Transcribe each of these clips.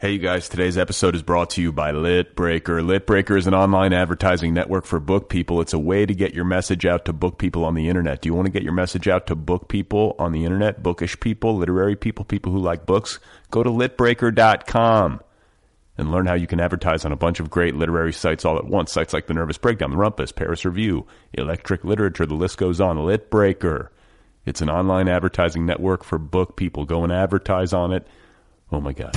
Hey, you guys, today's episode is brought to you by Litbreaker. Litbreaker is an online advertising network for book people. It's a way to get your message out to book people on the internet. Do you want to get your message out to book people on the internet? Bookish people, literary people, people who like books? Go to litbreaker.com and learn how you can advertise on a bunch of great literary sites all at once. Sites like The Nervous Breakdown, The Rumpus, Paris Review, Electric Literature, the list goes on. Litbreaker. It's an online advertising network for book people. Go and advertise on it. Oh my God.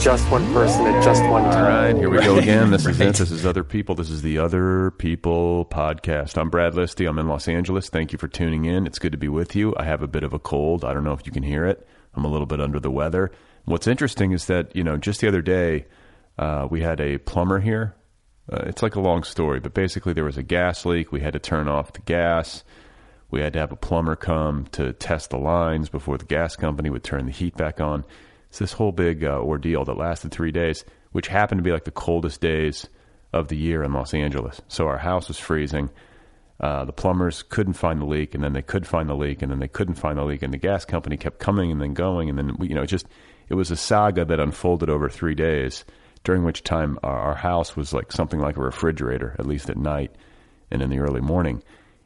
Just one person at just one time. right, here we go again. This is Right. it. This is Other People. This is the Other People podcast. I'm Brad Listi. I'm in Los Angeles. Thank you for tuning in. It's good to be with you. I have a bit of a cold. I don't know if you can hear it. I'm a little bit under the weather. What's interesting is that, you know, just the other day, uh, we had a plumber here. Uh, it's like a long story, but basically there was a gas leak. We had to turn off the gas. We had to have a plumber come to test the lines before the gas company would turn the heat back on. It's this whole big uh, ordeal that lasted three days, which happened to be like the coldest days of the year in Los Angeles. So our house was freezing. Uh, the plumbers couldn't find the leak, and then they could find the leak, and then they couldn't find the leak, and the gas company kept coming and then going, and then you know, it just it was a saga that unfolded over three days. During which time our, our house was like something like a refrigerator, at least at night and in the early morning.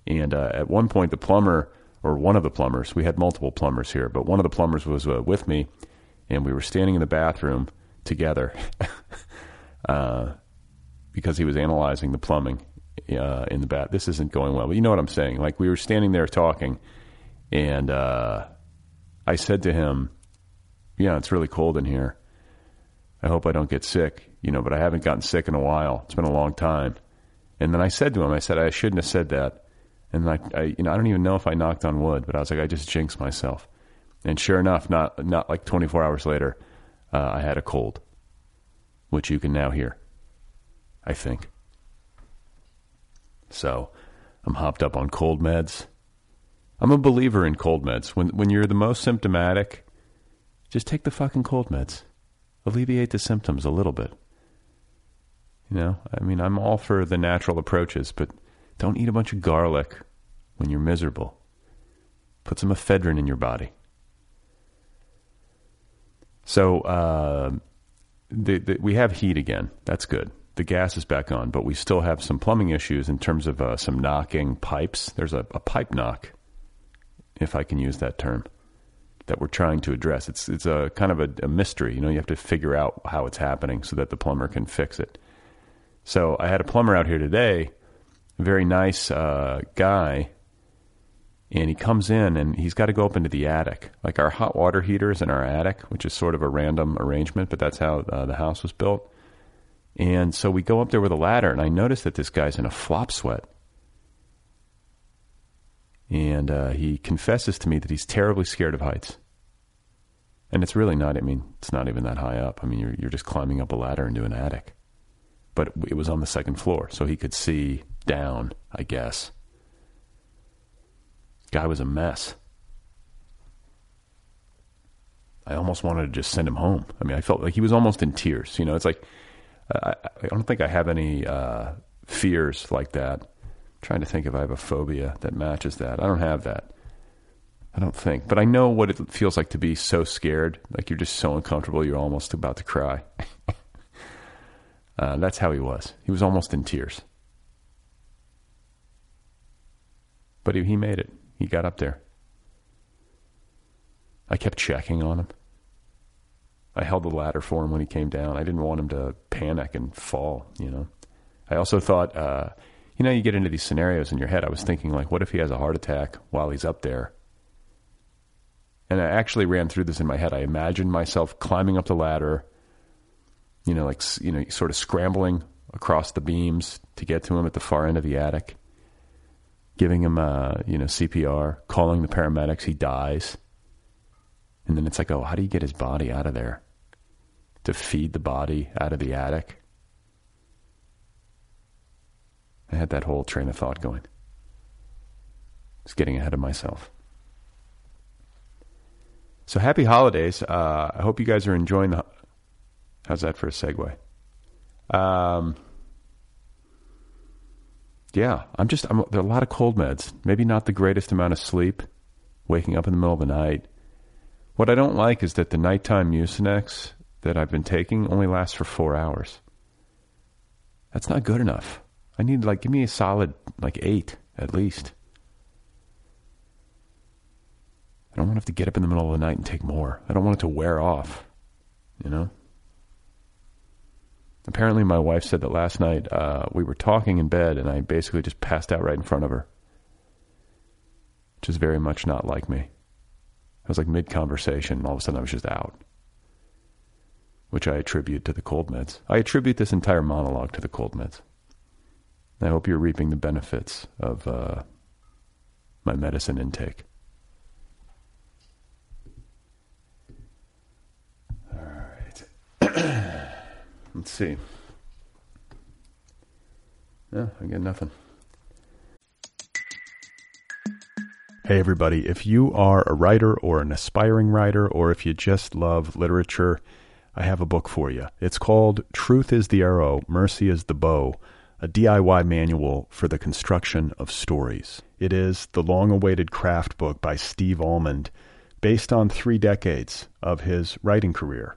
And uh, at one point, the plumber or one of the plumbers, we had multiple plumbers here, but one of the plumbers was uh, with me, and we were standing in the bathroom together uh, because he was analyzing the plumbing uh, in the bath. This isn't going well, but you know what I'm saying. Like we were standing there talking, and uh, I said to him, "Yeah, it's really cold in here. I hope I don't get sick, you know, but I haven't gotten sick in a while. It's been a long time." And then I said to him, I said, I shouldn't have said that. And I, I, you know, I don't even know if I knocked on wood, but I was like, I just jinxed myself. And sure enough, not not like 24 hours later, uh, I had a cold, which you can now hear. I think. So, I'm hopped up on cold meds. I'm a believer in cold meds. When when you're the most symptomatic, just take the fucking cold meds. Alleviate the symptoms a little bit. You know, I mean, I'm all for the natural approaches, but don't eat a bunch of garlic when you're miserable. Put some ephedrine in your body. So, uh, the, the, we have heat again. That's good. The gas is back on, but we still have some plumbing issues in terms of uh, some knocking pipes. There's a, a pipe knock, if I can use that term, that we're trying to address. It's it's a kind of a, a mystery. You know, you have to figure out how it's happening so that the plumber can fix it. So I had a plumber out here today, very nice uh, guy, and he comes in and he's got to go up into the attic. Like our hot water heater is in our attic, which is sort of a random arrangement, but that's how uh, the house was built. And so we go up there with a ladder, and I notice that this guy's in a flop sweat. And uh, he confesses to me that he's terribly scared of heights. And it's really not, I mean, it's not even that high up. I mean, you're, you're just climbing up a ladder into an attic but it was on the second floor, so he could see down, I guess. Guy was a mess. I almost wanted to just send him home. I mean, I felt like he was almost in tears. You know, it's like I, I don't think I have any uh, fears like that. I'm trying to think if I have a phobia that matches that. I don't have that. I don't think, but I know what it feels like to be so scared, like you're just so uncomfortable, you're almost about to cry. uh, that's how he was. He was almost in tears, but he, he made it. He got up there. I kept checking on him. I held the ladder for him when he came down. I didn't want him to panic and fall, you know. I also thought, uh, you know, you get into these scenarios in your head. I was thinking, like, what if he has a heart attack while he's up there? And I actually ran through this in my head. I imagined myself climbing up the ladder, you know, like, you know, sort of scrambling across the beams to get to him at the far end of the attic, giving him, uh, you know, CPR, calling the paramedics. He dies. And then it's like, oh, how do you get his body out of there? To feed the body out of the attic? I had that whole train of thought going. Just getting ahead of myself. So happy holidays. Uh, I hope you guys are enjoying the. How's that for a segue? Um, yeah, I'm just. I'm, there are a lot of cold meds. Maybe not the greatest amount of sleep. Waking up in the middle of the night. What I don't like is that the nighttime Mucinex that I've been taking only lasts for four hours. That's not good enough. I need like give me a solid like eight at least. I don't want to have to get up in the middle of the night and take more. I don't want it to wear off. You know? Apparently, my wife said that last night uh, we were talking in bed and I basically just passed out right in front of her, which is very much not like me. I was like mid conversation, and all of a sudden I was just out, which I attribute to the cold meds. I attribute this entire monologue to the cold meds. I hope you're reaping the benefits of uh, my medicine intake. All right. Let's see. No, I get nothing. Hey, everybody. If you are a writer or an aspiring writer, or if you just love literature, I have a book for you. It's called Truth is the Arrow, Mercy is the Bow, a DIY manual for the construction of stories. It is the long awaited craft book by Steve Almond, based on three decades of his writing career,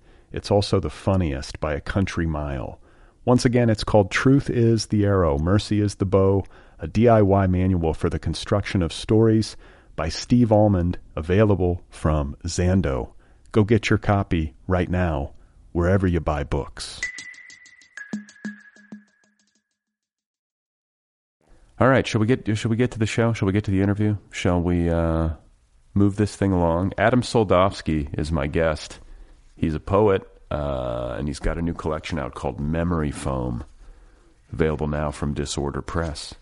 It's also the funniest by a country mile. Once again, it's called Truth is the Arrow, Mercy is the Bow, a DIY manual for the construction of stories by Steve Almond, available from Zando. Go get your copy right now, wherever you buy books. All right, shall we get shall we get to the show? Shall we get to the interview? Shall we uh, move this thing along? Adam Soldofsky is my guest. He's a poet, uh, and he's got a new collection out called Memory Foam, available now from Disorder Press.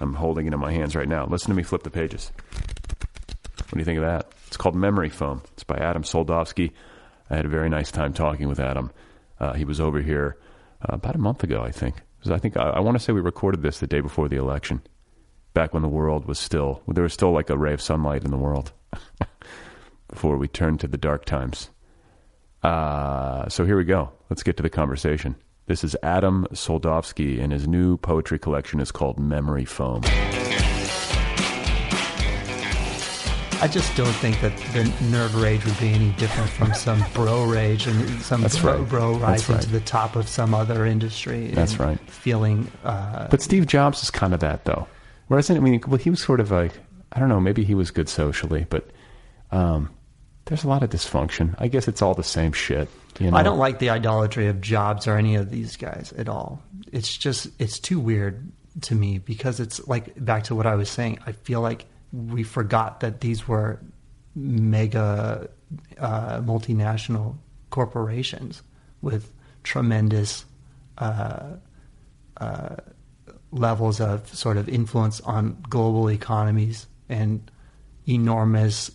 I'm holding it in my hands right now. Listen to me flip the pages. What do you think of that? It's called Memory Foam. It's by Adam Soldofsky. I had a very nice time talking with Adam. Uh, he was over here uh, about a month ago, I think. I think I, I want to say we recorded this the day before the election, back when the world was still there was still like a ray of sunlight in the world before we turned to the dark times. Uh, so here we go. Let's get to the conversation. This is Adam Soldofsky, and his new poetry collection is called Memory Foam. I just don't think that the nerd rage would be any different from some bro rage and some That's bro, right. bro rising right. to the top of some other industry. That's right. Feeling, uh, But Steve Jobs is kind of that, though. Whereas, I mean, well, he was sort of like, I don't know, maybe he was good socially, but um, there's a lot of dysfunction. I guess it's all the same shit. You know? I don't like the idolatry of Jobs or any of these guys at all. It's just, it's too weird to me because it's like back to what I was saying. I feel like we forgot that these were mega uh, multinational corporations with tremendous uh, uh, levels of sort of influence on global economies and enormous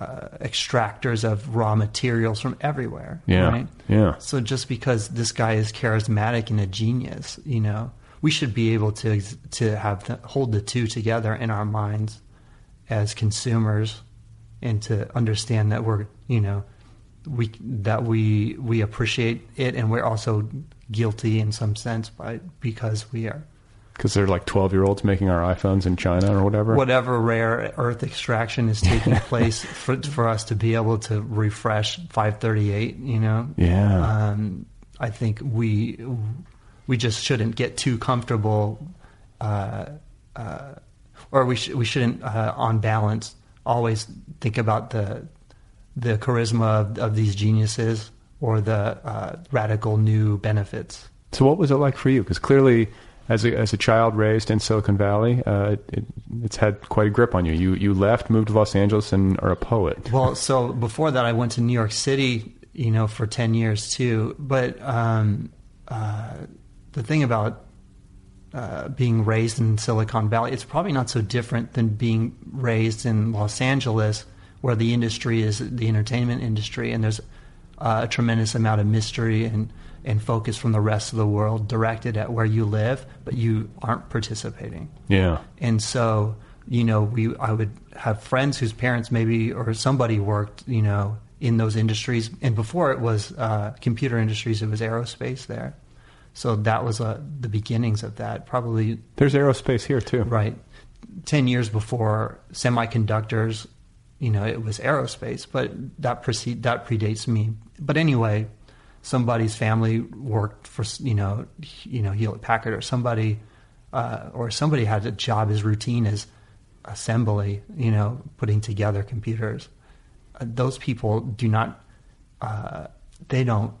uh, extractors of raw materials from everywhere. Yeah, Right? yeah. So just because this guy is charismatic and a genius, you know, we should be able to to have the, hold the two together in our minds as consumers, and to understand that we're, you know, we that we we appreciate it, and we're also guilty in some sense by because we are Because they're like 12 year olds making our iPhones in China or whatever. whatever rare earth extraction is taking place for, for us to be able to refresh 538 you know Yeah. um, i think we we just shouldn't get too comfortable uh, uh, or we, sh- we shouldn't uh, on balance always think about the the charisma of, of these geniuses or the uh, radical new benefits So what was it like for you? Because clearly, as a as a child raised in Silicon Valley, uh, it, it, it's had quite a grip on you. You you left, moved to Los Angeles, and are a poet. Well, so before that, I went to New York City, you know, for ten years too. But um, uh, the thing about uh, being raised in Silicon Valley, it's probably not so different than being raised in Los Angeles, where the industry is the entertainment industry, and there's uh, a tremendous amount of mystery and and focus from the rest of the world directed at where you live, but you aren't participating. Yeah. And so, you know, we I would have friends whose parents maybe or somebody worked, you know, in those industries. And before it was uh, computer industries, it was aerospace there. So that was uh, the beginnings of that. Probably There's aerospace here too. right ten years before semiconductors. You know, it was aerospace, but that precede that predates me. But anyway, somebody's family worked for you know you know Hewlett Packard or somebody uh, or somebody had a job as routine as assembly. You know, putting together computers. Uh, those people do not. Uh, they don't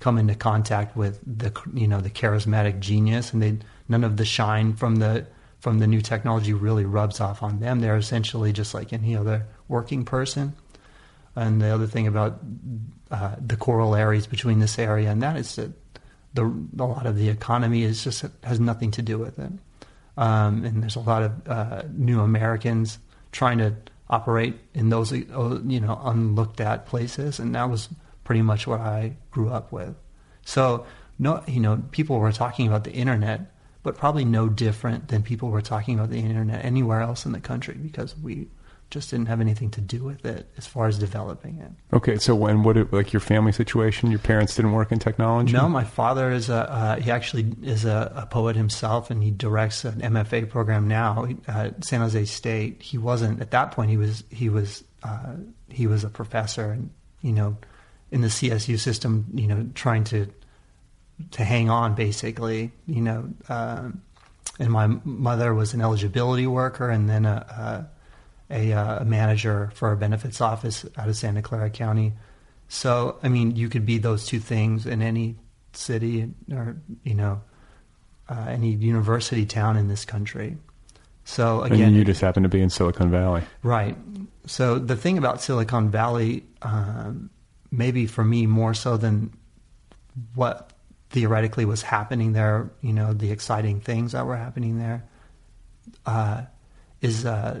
come into contact with the you know the charismatic genius, and they none of the shine from the from the new technology really rubs off on them. They're essentially just like any other working person. And the other thing about uh, the corollaries between this area and that is that the a lot of the economy is just has nothing to do with it. Um, and there's a lot of uh, new Americans trying to operate in those uh, you know unlooked at places, and that was pretty much what I grew up with. So no, you know, people were talking about the internet, but probably no different than people were talking about the internet anywhere else in the country because we just didn't have anything to do with it as far as developing it. Okay. So when what it- like your family situation? Your parents didn't work in technology. No, my father is a uh, he actually is a, a poet himself, and he directs an MFA program now at San Jose State. He wasn't at that point. He was he was uh, he was a professor, and you know, in the CSU system, you know, trying to to hang on, basically, you know. Um, and my mother was an eligibility worker, and then a, a, a, uh, manager for a benefits office out of Santa Clara County. So, I mean, you could be those two things in any city or, you know, uh, any university town in this country. So, And again, you just happen to be in Silicon Valley. Right. So the thing about Silicon Valley, um, maybe for me more so than what theoretically was happening there, you know, the exciting things that were happening there, uh, is uh,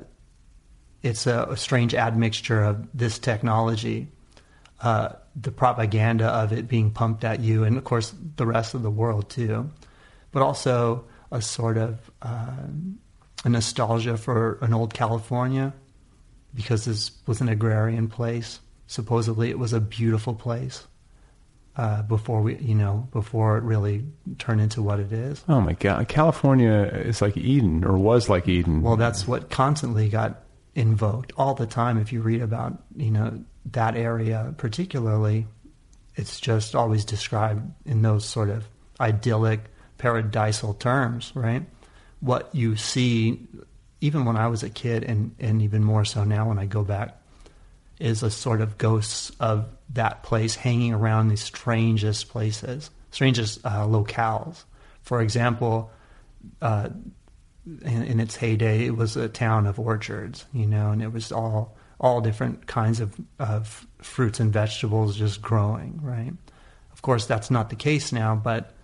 it's a, a strange admixture of this technology, uh, the propaganda of it being pumped at you, and of course the rest of the world too, but also a sort of um, a nostalgia for an old California because this was an agrarian place. Supposedly, it was a beautiful place uh, before we, you know, before it really turned into what it is. Oh my God, California is like Eden, or was like Eden. Well, that's what constantly got invoked all the time. If you read about, you know, that area particularly, it's just always described in those sort of idyllic, paradisal terms, right? What you see, even when I was a kid, and, and even more so now when I go back, is a sort of ghosts of that place hanging around the strangest places, strangest uh, locales. For example, uh, in, in its heyday, it was a town of orchards, you know, and it was all all different kinds of of fruits and vegetables just growing, right? Of course, that's not the case now, but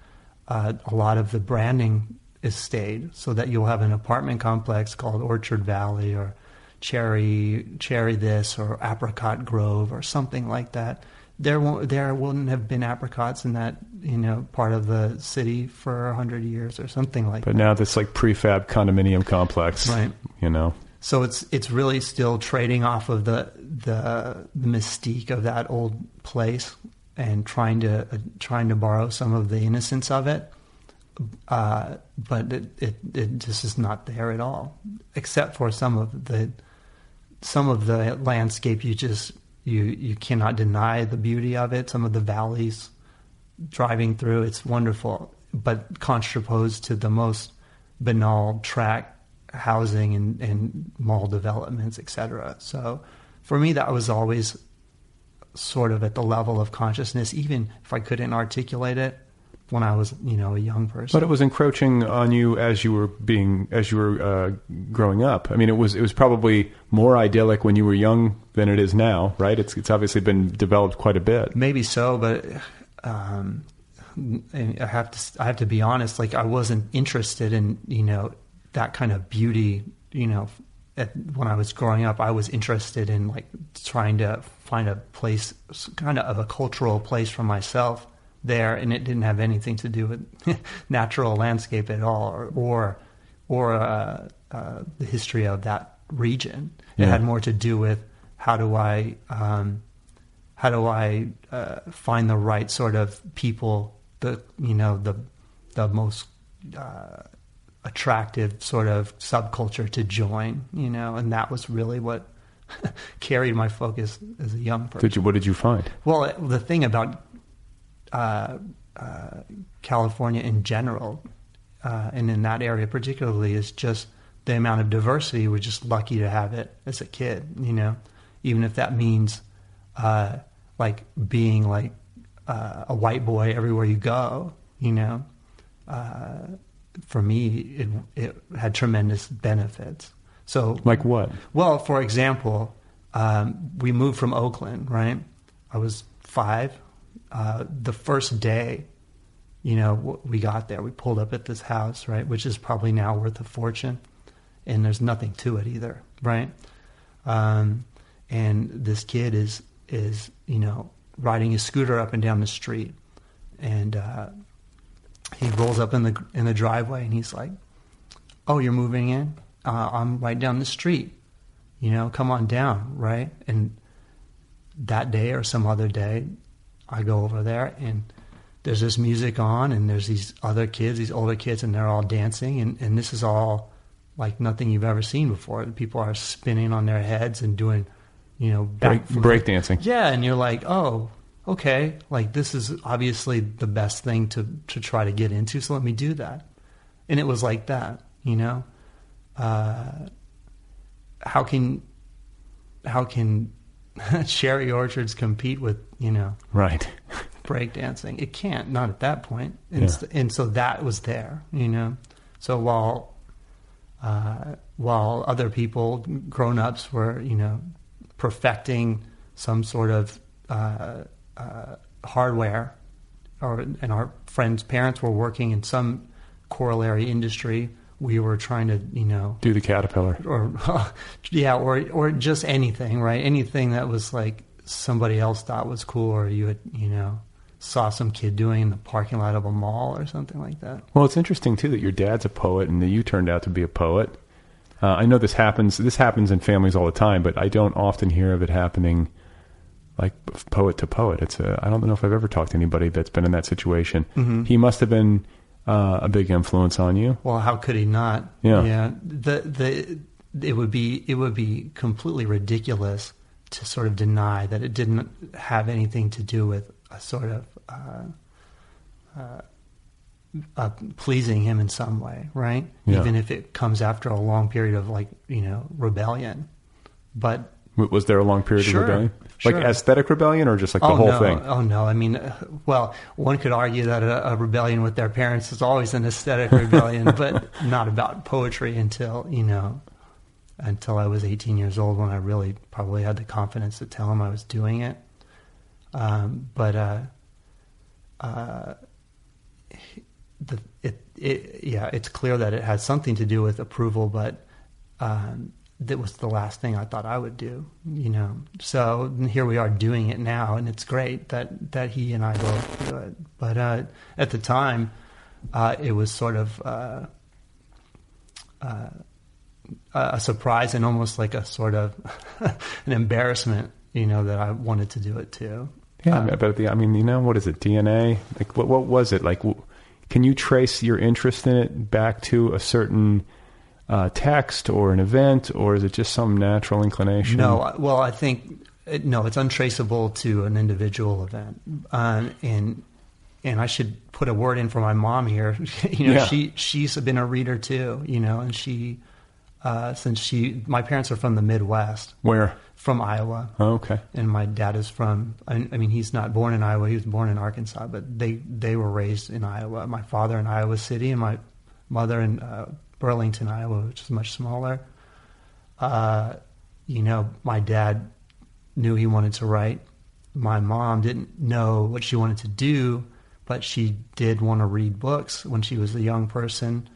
uh, a lot of the branding is stayed, so that you'll have an apartment complex called Orchard Valley or Cherry Cherry this or Apricot Grove or something like that. There won't there wouldn't have been apricots in that you know part of the city for a hundred years or something like But that. now this like prefab condominium complex, Right. You know, So it's it's really still trading off of the the, the mystique of that old place and trying to uh, trying to borrow some of the innocence of it. Uh, but it, it it just is not there at all, except for some of the some of the landscape. You just you you cannot deny the beauty of it. Some of the valleys driving through, it's wonderful, but contraposed to the most banal track housing and, and mall developments, etc. So for me, that was always sort of at the level of consciousness, even if I couldn't articulate it when I was, you know, a young person. but it was encroaching on you as you were being as you were uh, growing up. I mean, it was it was probably more idyllic when you were young than it is now, right? It's it's obviously been developed quite a bit. Maybe so, but um, I have to I have to be honest. Like I wasn't interested in you know that kind of beauty. You know, at, when I was growing up, I was interested in like trying to find a place, kind of of a cultural place for myself there, and it didn't have anything to do with natural landscape at all, or or, or uh, uh, the history of that region. It had more to do with how do I um, how do I uh, find the right sort of people, the you know the the most uh, attractive sort of subculture to join, you know, and that was really what carried my focus as a young person. Did you? What did you find? Well, the thing about uh, uh, California in general, uh, and in that area particularly, is just the amount of diversity. We're just lucky to have it as a kid, you know, even if that means uh, like being like uh, a white boy everywhere you go, you know. Uh, for me, it it had tremendous benefits. So, Like what? well, for example, um, we moved from Oakland, right? I was five. Uh, the first day, you know, we got there, we pulled up at this house, right, which is probably now worth a fortune, and there's nothing to it either, right? Um, and this kid is is you know riding his scooter up and down the street, and uh, he rolls up in the in the driveway, and he's like, "Oh, you're moving in? Uh, I'm right down the street. You know, come on down, right?" And that day or some other day, I go over there and there's this music on and there's these other kids, these older kids, and they're all dancing and, and this is all like nothing you've ever seen before. People are spinning on their heads and doing, you know, Break, break dancing. Yeah, and you're like, oh, okay, like this is obviously the best thing to to try to get into, so let me do that. And it was like that, you know. Uh, how can how can cherry orchards compete with you know Right. breakdancing? It can't, not at that point. And, Yeah. s- and so that was there, you know. So while uh, while other people, grown ups, were you know perfecting some sort of uh, uh, hardware, or and our friends' parents were working in some corollary industry. We were trying to, you know, Do the caterpillar. or yeah, or or just anything, right? Anything that was like somebody else thought was cool, or you had, you know, saw some kid doing in the parking lot of a mall or something like that. Well, it's interesting too that your dad's a poet and that you turned out to be a poet. Uh, I know this happens. This happens in families all the time, but I don't often hear of it happening like poet to poet. It's a, I don't know if I've ever talked to anybody that's been in that situation. Mm-hmm. He must have been uh, a big influence on you. Well, how could he not? Yeah. yeah. The the it would be it would be completely ridiculous to sort of deny that it didn't have anything to do with a sort of uh, uh, uh, pleasing him in some way, right? Yeah. Even if it comes after a long period of like you know rebellion, but Was there a long period Sure, of rebellion? Like sure. aesthetic rebellion or just like the oh whole no! thing? Oh no! I mean, well, one could argue that a, a rebellion with their parents is always an aesthetic rebellion, but not about poetry until you know, until I was 18 years old when I really probably had the confidence to tell them I was doing it. Um, but uh, uh, the it, it yeah, it's clear that it has something to do with approval, but um, that was the last thing I thought I would do, you know. So here we are doing it now, and it's great that that he and I both do it. But uh, at the time, uh, it was sort of uh, uh, a surprise and almost like a sort of an embarrassment, you know, that I wanted to do it too. Yeah, Uh, but the, I mean, you know, what is it? DNA? Like, what what was it? Like, w- can you trace your interest in it back to a certain uh, text or an event, or is it just some natural inclination? No, well, I think it, no, it's untraceable to an individual event, um, and and I should put a word in for my mom here. you know, Yeah. she she's been a reader too. You know, and she uh, since she my parents are from the Midwest, Where? from Iowa, Oh, okay. and my dad is from. I, I mean, he's not born in Iowa; he was born in Arkansas, but they they were raised in Iowa. My father in Iowa City, and my mother in uh, Burlington, Iowa, which is much smaller. Uh, you know, my dad knew he wanted to write. My mom didn't know what she wanted to do, but she did want to read books when she was a young person,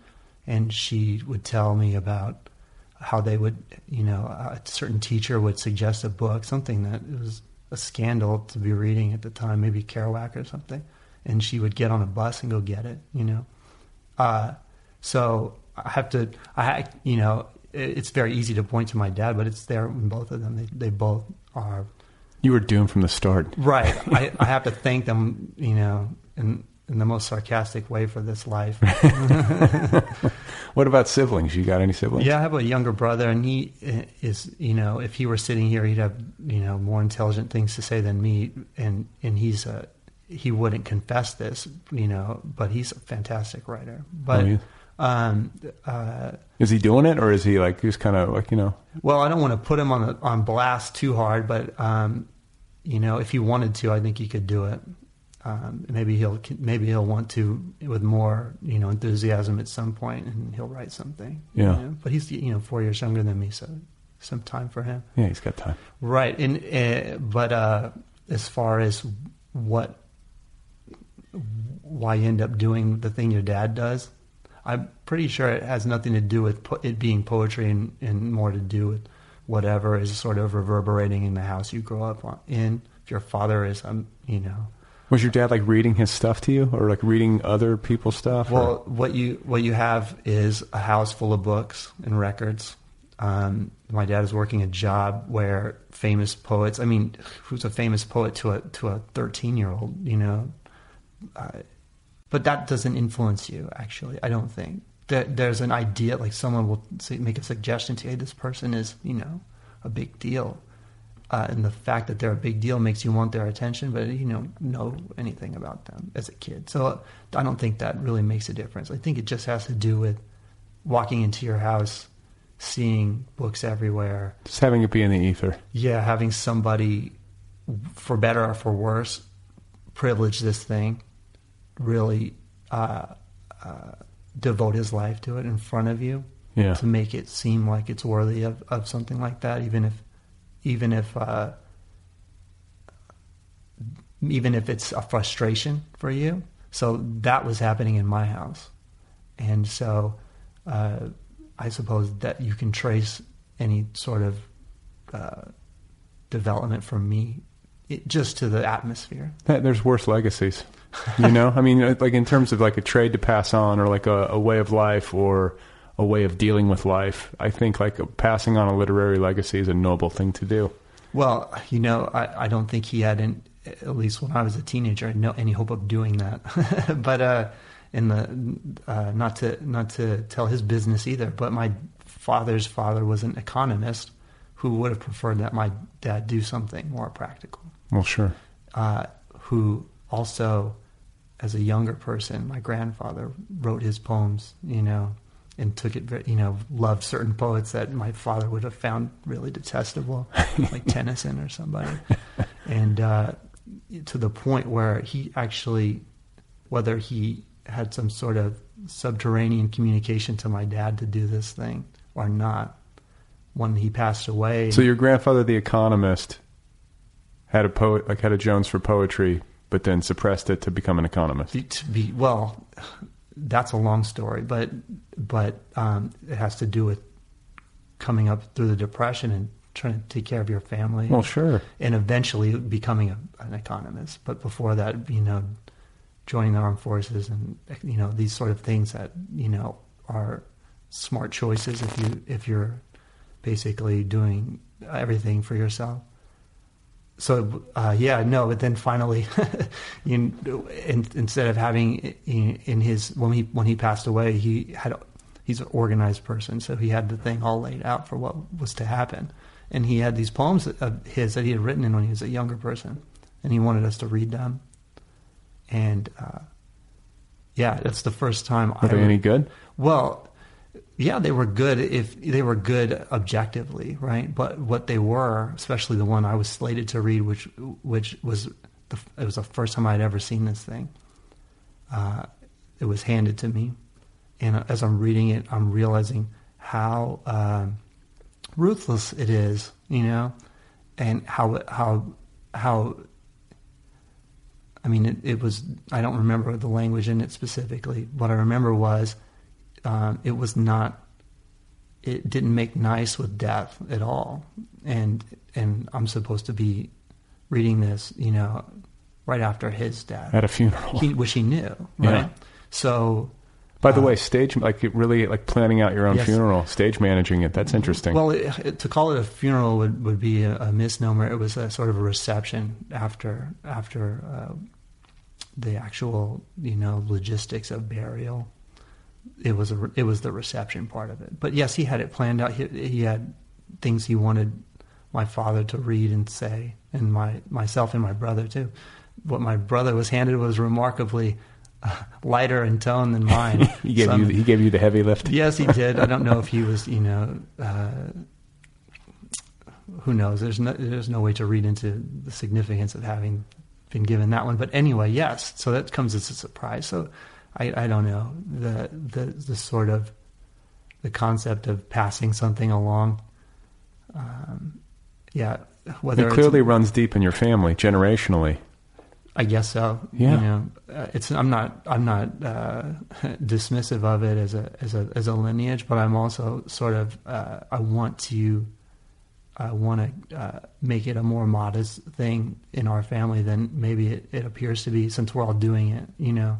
and she would tell me about how they would, you know, a certain teacher would suggest a book, something that was a scandal to be reading at the time, maybe Kerouac or something, and she would get on a bus and go get it, you know. Uh, so I have to, I, you know, it's very easy to point to my dad, but it's there in both of them. They, they both are You were doomed from the start. right. I, I have to thank them, you know, in in the most sarcastic way for this life. What about siblings? You got any siblings? Yeah, I have a younger brother, and he uh, is, you know, if he were sitting here, he'd have, you know, more intelligent things to say than me, and and he's a, he wouldn't confess this, you know, but he's a fantastic writer. But, Oh, yeah. Um, uh, Is he doing it, or is he like just kind of like you know? well, I don't want to put him on the, on blast too hard, but um, you know, if he wanted to, I think he could do it. Um, maybe he'll maybe he'll want to with more you know enthusiasm at some point, and he'll write something. you Yeah. know. But he's you know four years younger than me, so some time for him. Yeah, he's got time. Right. And uh, but uh, as far as what why you end up doing the thing your dad does, I'm pretty sure it has nothing to do with po- it being poetry and, and more to do with whatever is sort of reverberating in the house you grow up on, in. If your father is, um, you know, Was your dad like reading his stuff to you, or like reading other people's stuff? or- Well, what you what you have is a house full of books and records. Um, my dad is working a job where famous poets. I mean, who's a famous poet to a to a thirteen year old? You know, uh, but that doesn't influence you. Actually, I don't think that there's an idea like someone will say, make a suggestion to you. Hey, this person is you know a big deal. Uh, and the fact that they're a big deal makes you want their attention, but you don't know anything about them as a kid. So I don't think that really makes a difference. I think it just has to do with walking into your house, seeing books everywhere. just having it be in the ether. Yeah, having somebody, for better or for worse, privilege this thing, really uh, uh, devote his life to it in front of you Yeah. to make it seem like it's worthy of, of something like that, even if even if uh, even if it's a frustration for you. So that was happening in my house, and so uh, I suppose that you can trace any sort of uh, development from me it, just to the atmosphere. There's worse legacies, you know. I mean, like in terms of like a trade to pass on, or like a, a way of life, or a way of dealing with life. I think like passing on a literary legacy is a noble thing to do. Well, you know, I, I don't think he had, at least when I was a teenager, no any hope of doing that. but uh, in the uh, not to not to tell his business either. But my father's father was an economist who would have preferred that my dad do something more practical. Well, sure. Uh, who also, as a younger person, my grandfather wrote his poems. You know, and took it, very, you know, loved certain poets that my father would have found really detestable, like Tennyson or somebody, and uh, to the point where he actually, whether he had some sort of subterranean communication to my dad to do this thing or not, when he passed away. So your grandfather, the economist, had a poet like had a Jones for poetry, but then suppressed it to become an economist. To be well, that's a long story, but but um, it has to do with coming up through the depression and trying to take care of your family. Well, sure. and eventually becoming a, an economist. But before that, you know, joining the armed forces and you know these sort of things that you know are smart choices if you if you're basically doing everything for yourself. So uh, yeah, no, but then finally, you, in, instead of having in, in his when he when he passed away, he had he's an organized person, so he had the thing all laid out for what was to happen, and he had these poems of his that he had written in when he was a younger person, and he wanted us to read them, and uh, yeah, that's the first time. Are I they any good? well, yeah, they were good if they were good objectively, right? But what they were, especially the one I was slated to read, which which was the, it was the first time I'd ever seen this thing. Uh, it was handed to me, and as I'm reading it, I'm realizing how um ruthless it is, you know, and how how how. I mean, it, it was. I don't remember the language in it specifically. What I remember was um, it was not it didn't make nice with death at all and and i'm supposed to be reading this you know right after his death At a funeral. he, which he knew right Yeah. so By the way, stage like it really like planning out your own Yes. funeral, stage managing it. That's interesting. well it, it- to call it a funeral would, would be a, a misnomer it was a sort of a reception after after uh, the actual you know logistics of burial it was a, it was the reception part of it. But yes, he had it planned out. He, he had things he wanted my father to read and say, and my myself and my brother too. What my brother was handed was remarkably uh, lighter in tone than mine. he gave Some- you he gave you the heavy lift. Yes, he did. I don't know if he was, you know, uh, who knows? There's no, there's no way to read into the significance of having been given that one. But anyway, yes. So that comes as a surprise. So I, I don't know the the the sort of the concept of passing something along. Um, yeah, whether It clearly runs deep in your family generationally. I guess so. Yeah. You know, uh, it's I'm not I'm not uh, dismissive of it as a as a as a lineage, but I'm also sort of uh, I want to I want to uh, make it a more modest thing in our family than maybe it, it appears to be since we're all doing it. You know,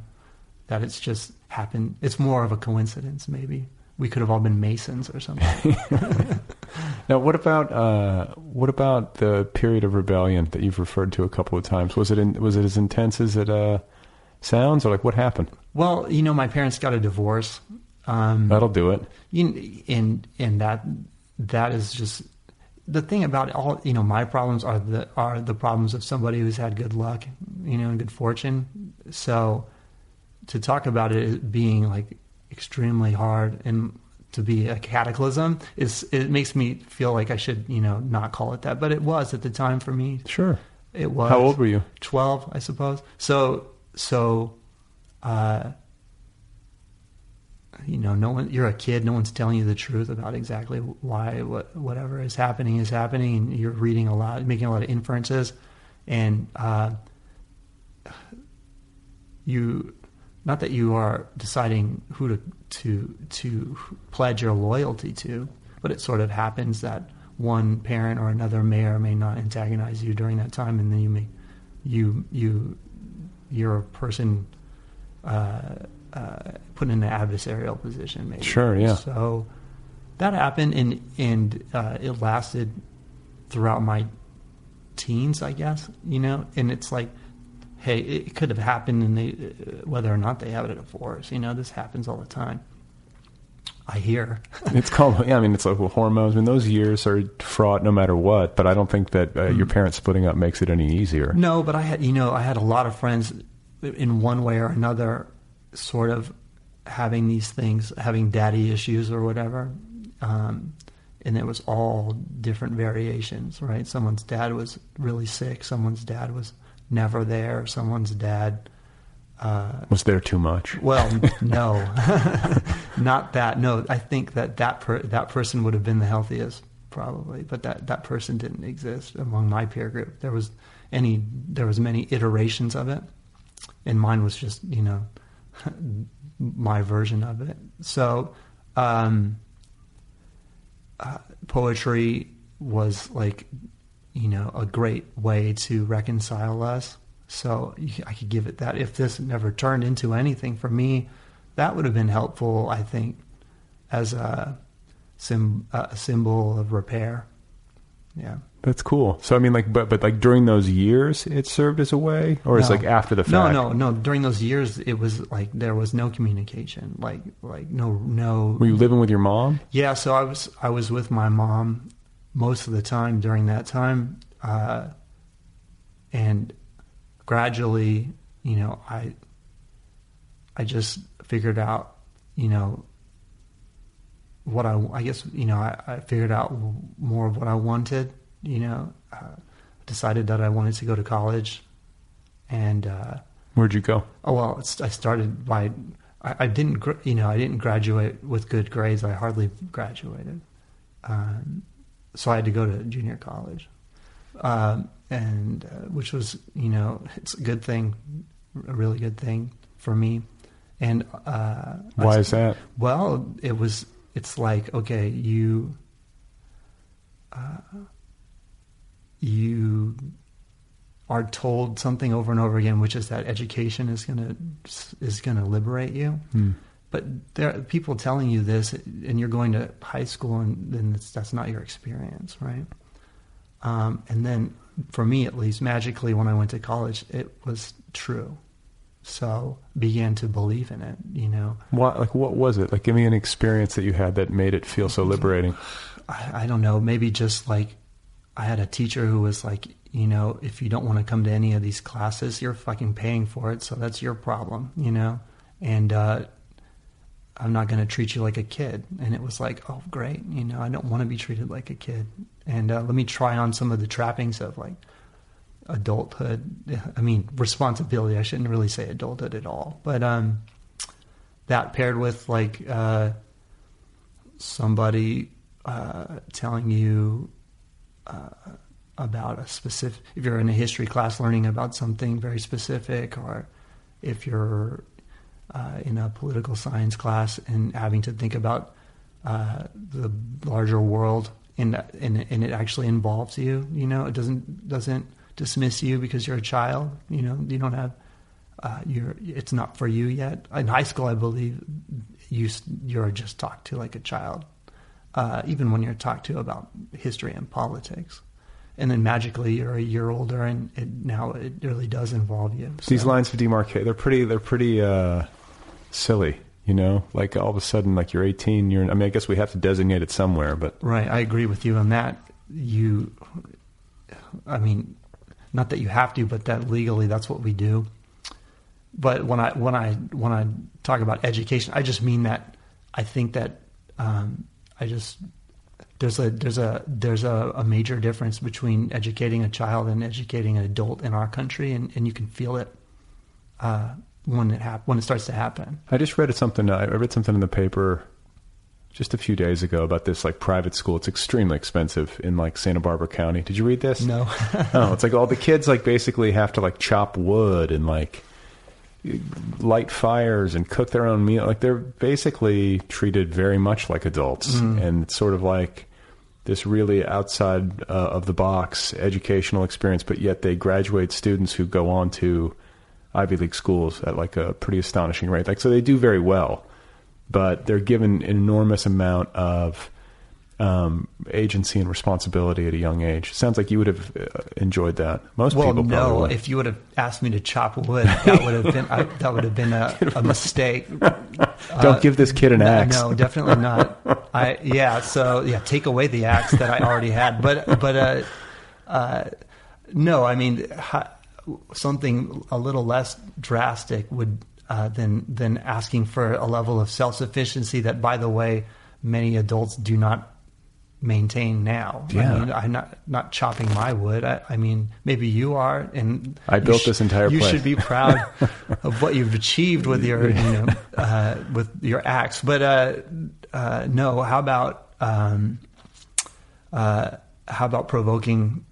that it's just happened. It's more of a coincidence. Maybe we could have all been Masons or something. Now, what about uh, what about the period of rebellion that you've referred to a couple of times? Was it in, was it as intense as it uh, sounds, or like what happened? well, you know, my parents got a divorce. Um, That'll do it. you, and and that that is just the thing about all you know my problems are the are the problems of somebody who's had good luck you know and good fortune so to talk about it being like extremely hard and to be a cataclysm is it makes me feel like I should you know not call it that but it was at the time for me Sure. it was How old were you? 12 I suppose so so uh you know no one you're a kid no one's telling you the truth about exactly why what whatever is happening is happening and you're reading a lot making a lot of inferences and uh you not that you are deciding who to to to pledge your loyalty to but it sort of happens that one parent or another may or may not antagonize you during that time and then you may you you you're a person uh, uh, put in an adversarial position maybe Sure, yeah. so that happened and and uh, it lasted throughout my teens I guess you know and it's like hey it could have happened and they whether or not they have it at a divorce you know this happens all the time I hear It's called. Yeah, I mean, it's like hormones. I mean, those years are fraught no matter what. But I don't think that uh, Mm. your parents splitting up makes it any easier. No, but I had you know I had a lot of friends in one way or another, sort of having these things, having daddy issues or whatever. Um, and it was all different variations, right? Someone's dad was really sick. Someone's dad was never there. Someone's dad Was there too much? well, no, not that. No, I think that that per, that person would have been the healthiest, probably, but that that person didn't exist among my peer group. There was any, there was many iterations of it, and mine was just you know my version of it. So, um, uh, poetry was like you know a great way to reconcile us. So I could give it that. If this never turned into anything for me, that would have been helpful. I think as a, sim, a symbol of repair. Yeah. That's cool. So I mean, like, but but like during those years, it served as a way, or it's like after the fact. No, no, no. During those years, it was like there was no communication. Like, like no, no. Were you living with your mom? Yeah, so I was I was with my mom most of the time during that time, uh, and gradually, you know, I I just figured out, you know, what I I guess you know I, I figured out more of what I wanted. You know, uh, decided that I wanted to go to college, and. Uh, Where'd you go? Oh well, it's, I started by I, I didn't you know I didn't graduate with good grades. I hardly graduated, um, so I had to go to junior college, um, and uh, which was you know it's a good thing, a really good thing for me. And uh, Why I- is that? Well, it was. It's like okay, you. Uh, you are told something over and over again, which is that education is gonna is gonna liberate you. But there are people telling you this, and you're going to high school, and then that's not your experience, right? Um, and then, for me at least, magically, when I went to college, it was true. So began to believe in it. You know, What like what was it? Like, give me an experience that you had that made it feel so liberating. I, I don't know, maybe just like I had a teacher who was like, you know, if you don't want to come to any of these classes, you're fucking paying for it, so that's your problem, you know? And uh, I'm not going to treat you like a kid. And it was like, oh, great, you know, I don't want to be treated like a kid. And uh, let me try on some of the trappings of like adulthood. I mean, responsibility. I shouldn't really say adulthood at all, but um, that paired with like uh, somebody uh, telling you uh, about a specific, if you're in a history class learning about something very specific, or if you're uh, in a political science class and having to think about uh, the larger world and, and and it actually involves you. You know, it doesn't doesn't dismiss you because you're a child. You know, you don't have uh, you're it's not for you yet. In high school, I believe you you're just talked to like a child, uh, even when you're talked to about history and politics. And then magically, you're a year older, and it, now it really does involve you. These lines of demarcate, they're pretty, they're pretty uh, silly. You know, like all of a sudden, like you're 18. You're. I mean, I guess we have to designate it somewhere, but Right, I agree with you on that. You, I mean, not that you have to, but that legally that's what we do. But when I when I when I talk about education, I just mean that I think that um, I just there's a there's a there's a, a major difference between educating a child and educating an adult in our country, and, and you can feel it uh, when it hap- when it starts to happen. I just read something. I read something in the paper just a few days ago about this like private school. It's extremely expensive in like Santa Barbara County. Did you read this? No. oh, it's like all the kids like basically have to like chop wood and like light fires and cook their own meal. Like they're basically treated very much like adults, and it's sort of like this really outside uh, of the box educational experience. But yet they graduate students who go on to Ivy League schools at like a pretty astonishing rate. Like so, they do very well, but they're given an enormous amount of um, agency and responsibility at a young age. Sounds like you would have uh, enjoyed that. Most Well, people probably no. would. If you would have asked me to chop wood, that would have been I, that would have been a, a mistake. Don't give this kid an No, axe. No, definitely not. I yeah. So yeah, take away the axe that I already had. But but uh, uh, no. I mean, ha, something a little less drastic would uh, than than asking for a level of self sufficiency that, by the way, many adults do not maintain now. Yeah. I mean, I'm not not chopping my wood. I, I mean, maybe you are, and I built this entire You place. should be proud of what you've achieved with your you know uh, with your axe. But uh, uh, no, how about um, uh, how about provoking?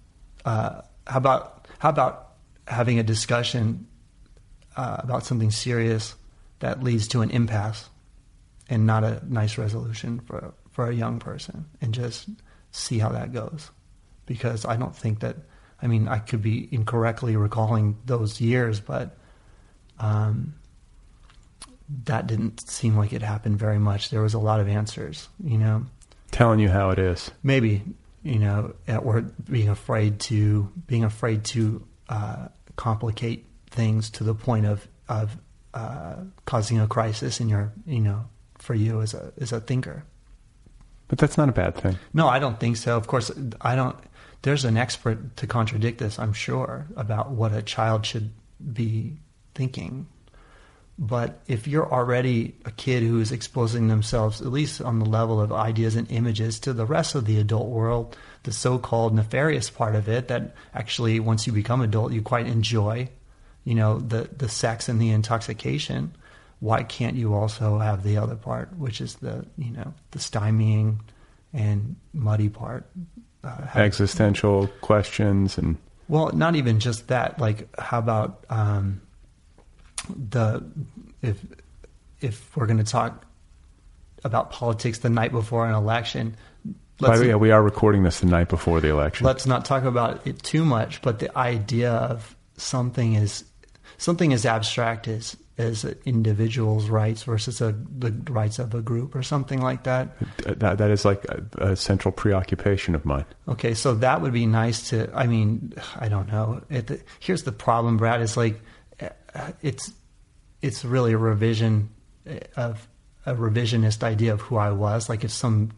Uh, how about how about having a discussion uh, about something serious that leads to an impasse and not a nice resolution for for a young person, and just see how that goes. Because I don't think that. I mean, I could be incorrectly recalling those years, but um, that didn't seem like it happened very much. There was a lot of answers, you know Telling you how it is. maybe you know or being afraid to being afraid to uh, complicate things to the point of of uh, causing a crisis in your you know for you as a as a thinker. But that's not a bad thing. no i don't think so. Of course i don't there's an expert to contradict this i'm sure about what a child should be thinking. But if you're already a kid who is exposing themselves, at least on the level of ideas and images, to the rest of the adult world, the so-called nefarious part of it, that actually once you become adult, you quite enjoy, you know, the the sex and the intoxication. Why can't you also have the other part, which is the you know the stymieing and muddy part? Uh, Existential questions and well, not even just that. Like, how about um, the if if we're going to talk about politics the night before an election, by let's the way, yeah, we are recording this the night before the election. let's not talk about it too much. But the idea of something is something as abstract as as individuals' rights versus a, the rights of a group or something like that. that, that is like a, a central preoccupation of mine. Okay, so that would be nice to. I mean, I don't know. It, here's the problem, Brad. Is like, uh, it's it's really a revision of a revisionist idea of who I was. Like, if some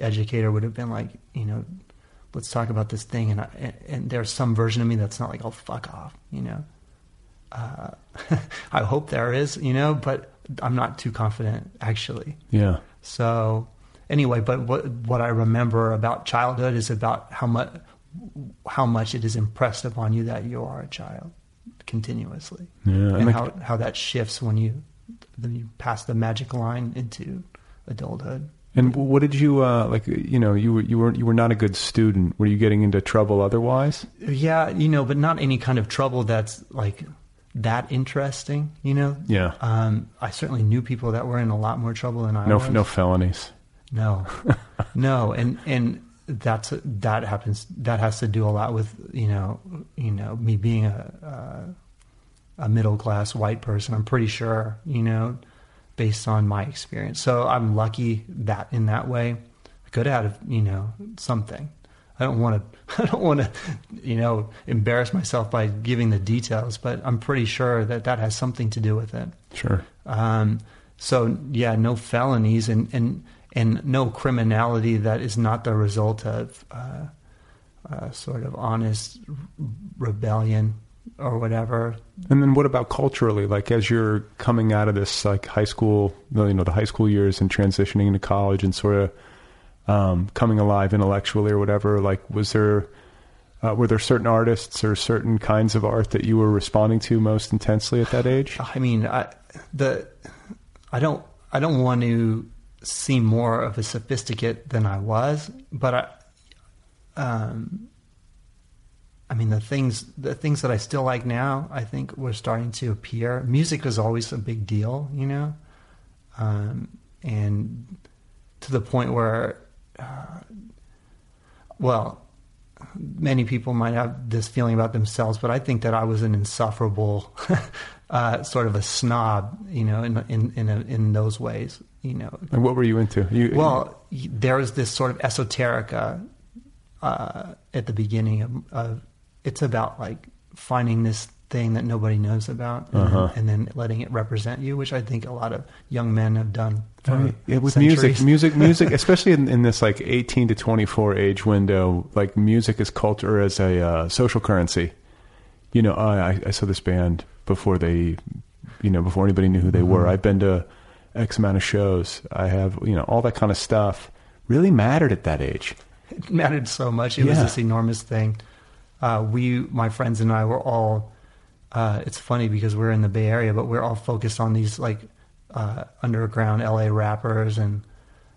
educator would have been like, you know, let's talk about this thing, and I, and there's some version of me that's not like, oh, fuck off, you know. Uh, I hope there is, you know, but I'm not too confident actually. Yeah. So anyway, but what what I remember about childhood is about how much how much it is impressed upon you that you are a child continuously, Yeah, and and like- how how that shifts when you then you pass the magic line into adulthood. And what did you uh, like? You know, you were you were you were not a good student. Were you getting into trouble otherwise? Yeah, you know, but not any kind of trouble that's like that interesting. You know. Yeah. Um, I certainly knew people that were in a lot more trouble than I No, was. no felonies. No, no, and and that's that happens. That has to do a lot with you know you know me being a a, a middle class white person. I'm pretty sure you know based on my experience. So I'm lucky that in that way I could have you know something. I don't want to. I don't want to, you know, embarrass myself by giving the details, but I'm pretty sure that that has something to do with it. Sure. Um, so yeah, no felonies and, and and no criminality that is not the result of uh, uh, sort of honest rebellion or whatever. And then what about culturally? Like as you're coming out of this like high school, you know, the high school years and transitioning into college and sort of um, coming alive intellectually or whatever. Like, was there uh, were there certain artists or certain kinds of art that you were responding to most intensely at that age? I mean, I, the I don't I don't want to seem more of a sophisticate than I was, but I um I mean the things the things that I still like now, I think were starting to appear. Music was always a big deal, you know, um, and to the point where, uh, well, many people might have this feeling about themselves, but I think that I was an insufferable, uh, sort of a snob, you know, in in in, a, in those ways, you know. And what were you into? You, Well, there was this sort of esoterica uh, at the beginning of, of. It's about like finding this thing that nobody knows about, and, Uh-huh. then, and then letting it represent you, which I think a lot of young men have done. For I yeah, with centuries. music, music, music, especially in, in this like 18 to 24 age window, like music is culture as a uh, social currency. You know, I, I- I saw this band before they, you know, before anybody knew who they were. I've been to X amount of shows. I have, you know, all that kind of stuff really mattered at that age. it mattered so much. It was this enormous thing. Uh, we, my friends and I, were all. Uh, it's funny because we're in the Bay Area, but we're all focused on these like uh, underground LA rappers and.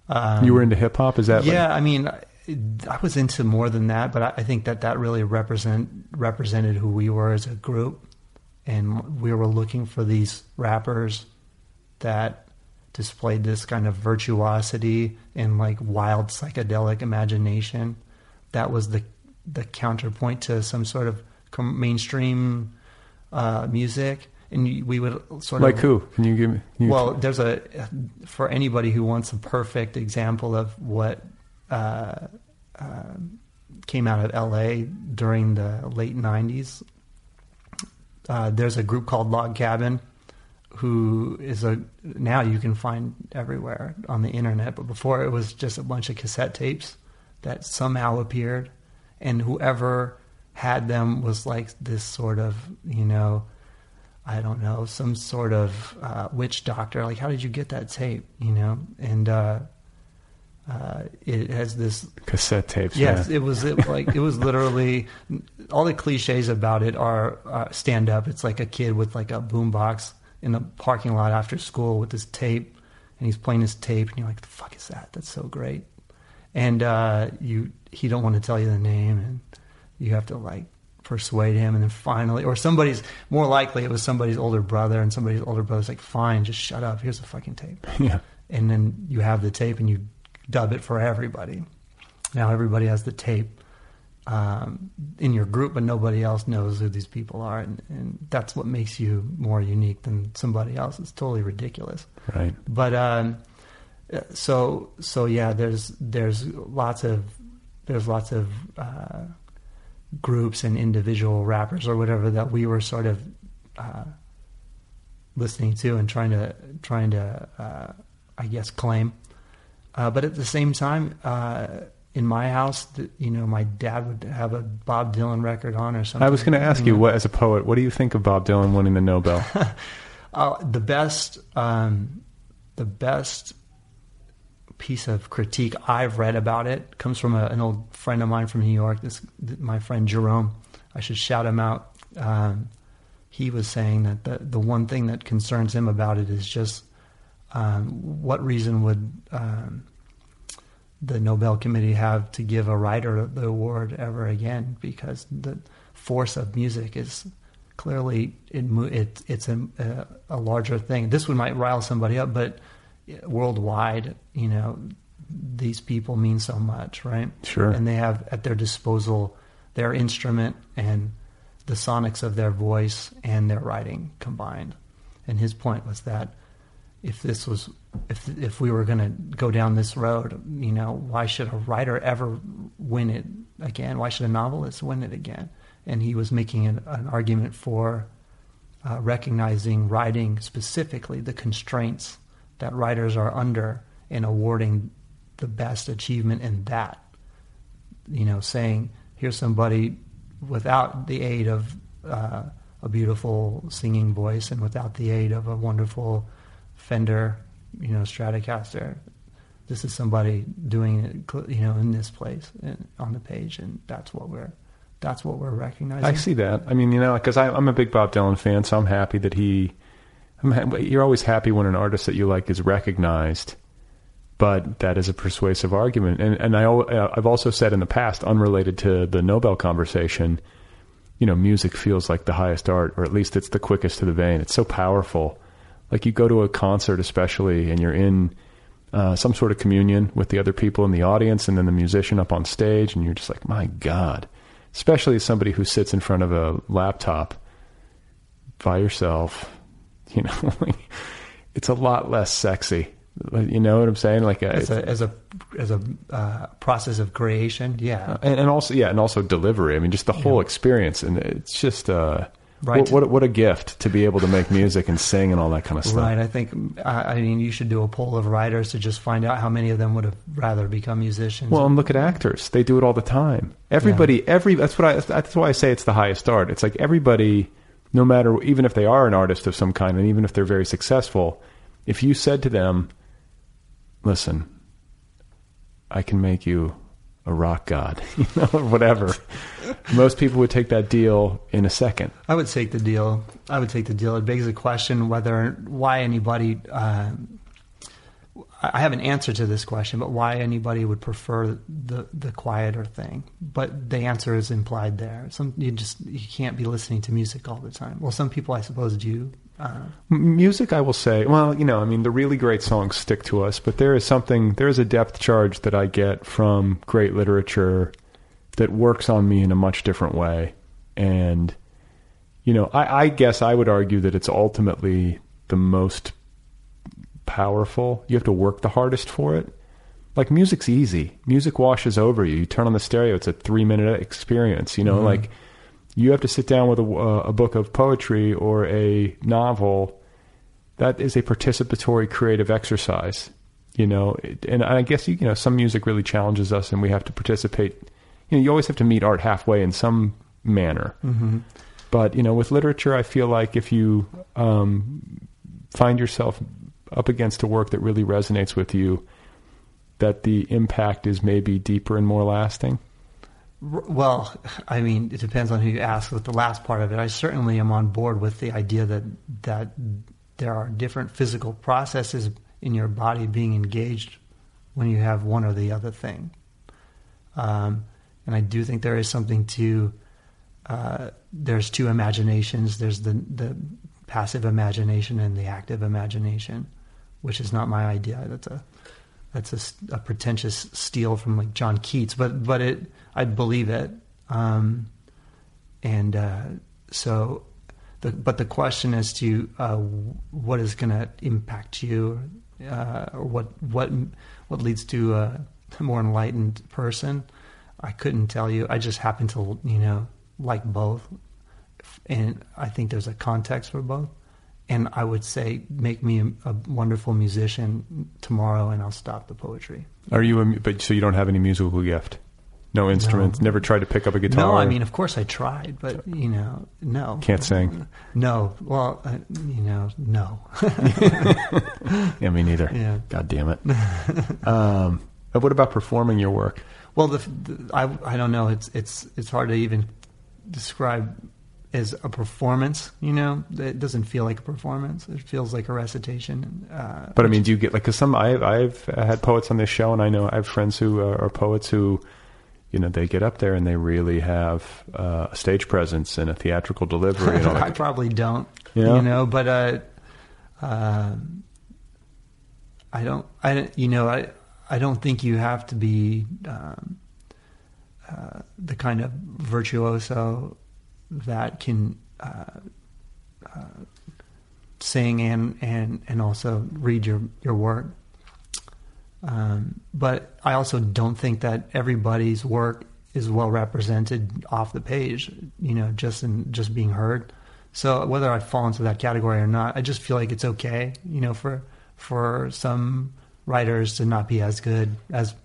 Um, you were into hip hop? Is that like- yeah, I mean, I- I was into more than that, but I, I think that that really represent represented who we were as a group, and we were looking for these rappers that displayed this kind of virtuosity and like wild psychedelic imagination. That was the the counterpoint to some sort of com- mainstream uh, music, and we would sort like of who? Can you give me? you- well, there's a for anybody who wants a perfect example of what uh, uh, came out of L.A. during the late '90s. Uh, there's a group called Log Cabin, who is a now you can find everywhere on the internet, but before it was just a bunch of cassette tapes that somehow appeared, and whoever had them was like this sort of you know I don't know, some sort of uh, witch doctor. Like, how did you get that tape? You know, and uh, uh, it has this. cassette tapes. Yes, yeah. it was it, like it was literally all the cliches about it are uh, stand up. It's like a kid with like a boombox in the parking lot after school with this tape, and he's playing his tape, and you're like, "The fuck is that? That's so great." And uh, you he don't want to tell you the name, and you have to like persuade him, and then finally, or somebody's more likely it was somebody's older brother, and somebody's older brother's like, "Fine, just shut up. Here's the fucking tape." yeah. and then you have the tape and you dub it for everybody. Now everybody has the tape um, in your group, but nobody else knows who these people are, and, and that's what makes you more unique than somebody else. It's totally ridiculous. Right. But um, uh, so so yeah, there's there's lots of there's lots of uh, groups and individual rappers or whatever that we were sort of uh, listening to and trying to trying to uh, I guess claim. Uh, but at the same time, uh, in my house, you know, my dad would have a Bob Dylan record on or something. I was going to ask you, what as a poet, what do you think of Bob Dylan winning the Nobel? Uh, the best, um, the best piece of critique I've read about it comes from a, an old friend of mine from New York. This, my friend Jerome. I should shout him out. Um, he was saying that the the one thing that concerns him about it is just um, what reason would um, the Nobel Committee have to give a writer the award ever again? Because the force of music is clearly it, it it's a, a larger thing. This one might rile somebody up, but worldwide, you know, these people mean so much, right? Sure. And they have at their disposal their instrument and the sonics of their voice and their writing combined. And his point was that if this was if if we were going to go down this road, you know, why should a writer ever win it again? Why should a novelist win it again? And he was making an, an argument for uh, recognizing writing specifically the constraints that writers are under in awarding the best achievement in that. You know, saying here's somebody without the aid of uh, a beautiful singing voice and without the aid of a wonderful Fender, you know, Stratocaster. This is somebody doing it, you know, in this place and on the page, and that's what we're that's what we're recognizing. I see that. I mean, you know, because I'm a big Bob Dylan fan, so I'm happy that he. You're always happy when an artist that you like is recognized, but that is a persuasive argument. And and I uh, I've also said in the past, unrelated to the Nobel conversation, you know, music feels like the highest art, or at least it's the quickest to the vein. It's so powerful. Like you go to a concert, especially, and you're in uh, some sort of communion with the other people in the audience, and then the musician up on stage, and you're just like, my God. Especially as somebody who sits in front of a laptop by yourself, you know, like, it's a lot less sexy. You know what I'm saying? Like, a, as a as a as a uh, process of creation, yeah. and, and also yeah, and also delivery. I mean, just the whole experience, and it's just uh, Right. What, what what a gift to be able to make music and sing and all that kind of stuff. Right. I think I, I mean you should do a poll of writers to just find out how many of them would have rather become musicians. Well, and look at actors; they do it all the time. Everybody, every that's what I that's why I say it's the highest art. It's like everybody no matter even if they are an artist of some kind, and even if they're very successful, if you said to them, "Listen, I can make you a rock god," you know, or whatever, most people would take that deal in a second. I would take the deal. I would take the deal. It begs the question whether why anybody. Uh, I have an answer to this question, but why anybody would prefer the the quieter thing? But the answer is implied there. Some you just you can't be listening to music all the time. Well, some people I suppose do. Uh, Music, I will say, well, you know, I mean, the really great songs stick to us, but there is something, there is a depth charge that I get from great literature that works on me in a much different way. And, you know, I, I guess I would argue that it's ultimately the most powerful. You have to work the hardest for it. Like music's easy. Music washes over you. You turn on the stereo, it's a three minute experience. You know, like you have to sit down with a, uh, a book of poetry or a novel. That is a participatory creative exercise. You know, and I guess you know some music really challenges us, and we have to participate. You know, you always have to meet art halfway in some manner. But you know, with literature, I feel like if you um, find yourself up against a work that really resonates with you, that the impact is maybe deeper and more lasting. well, I mean, it depends on who you ask. With the last part of it, I certainly am on board with the idea that that there are different physical processes in your body being engaged when you have one or the other thing. Um, and I do think there is something to uh, there's two imaginations. There's the the passive imagination and the active imagination, which is not my idea. That's a that's a, a pretentious steal from like John Keats, but but it I believe it. Um, and uh, so, the, but the question as to uh, what is going to impact you, uh, or what what what leads to a more enlightened person, I couldn't tell you. I just happen to you know like both, and I think there's a context for both. And I would say, make me a, a wonderful musician tomorrow, and I'll stop the poetry. Are you? A, but so you don't have any musical gift? No instruments. Never tried to pick up a guitar. No, I mean, of course I tried, but you know, no. Can't sing. No. Well, uh, you know, no. yeah, me neither. Yeah. God damn it. um, what about performing your work? well, the, the I I don't know. It's it's it's hard to even describe as a performance. You know, it doesn't feel like a performance. It feels like a recitation. Uh, But I mean, do you get like? Because some I, I've had poets on this show, and I know I have friends who uh, are poets who, you know, they get up there and they really have uh, a stage presence and a theatrical delivery. And all I probably don't. Yeah? You know, but uh, um, I don't. I don't- you know I I don't think you have to be um, uh, the kind of virtuoso that can uh, uh, sing and and and also read your your work. Um, but I also don't think that everybody's work is well represented off the page. You know, just in just being heard. So whether I fall into that category or not, I just feel like it's okay. You know, for for some writers to not be as good as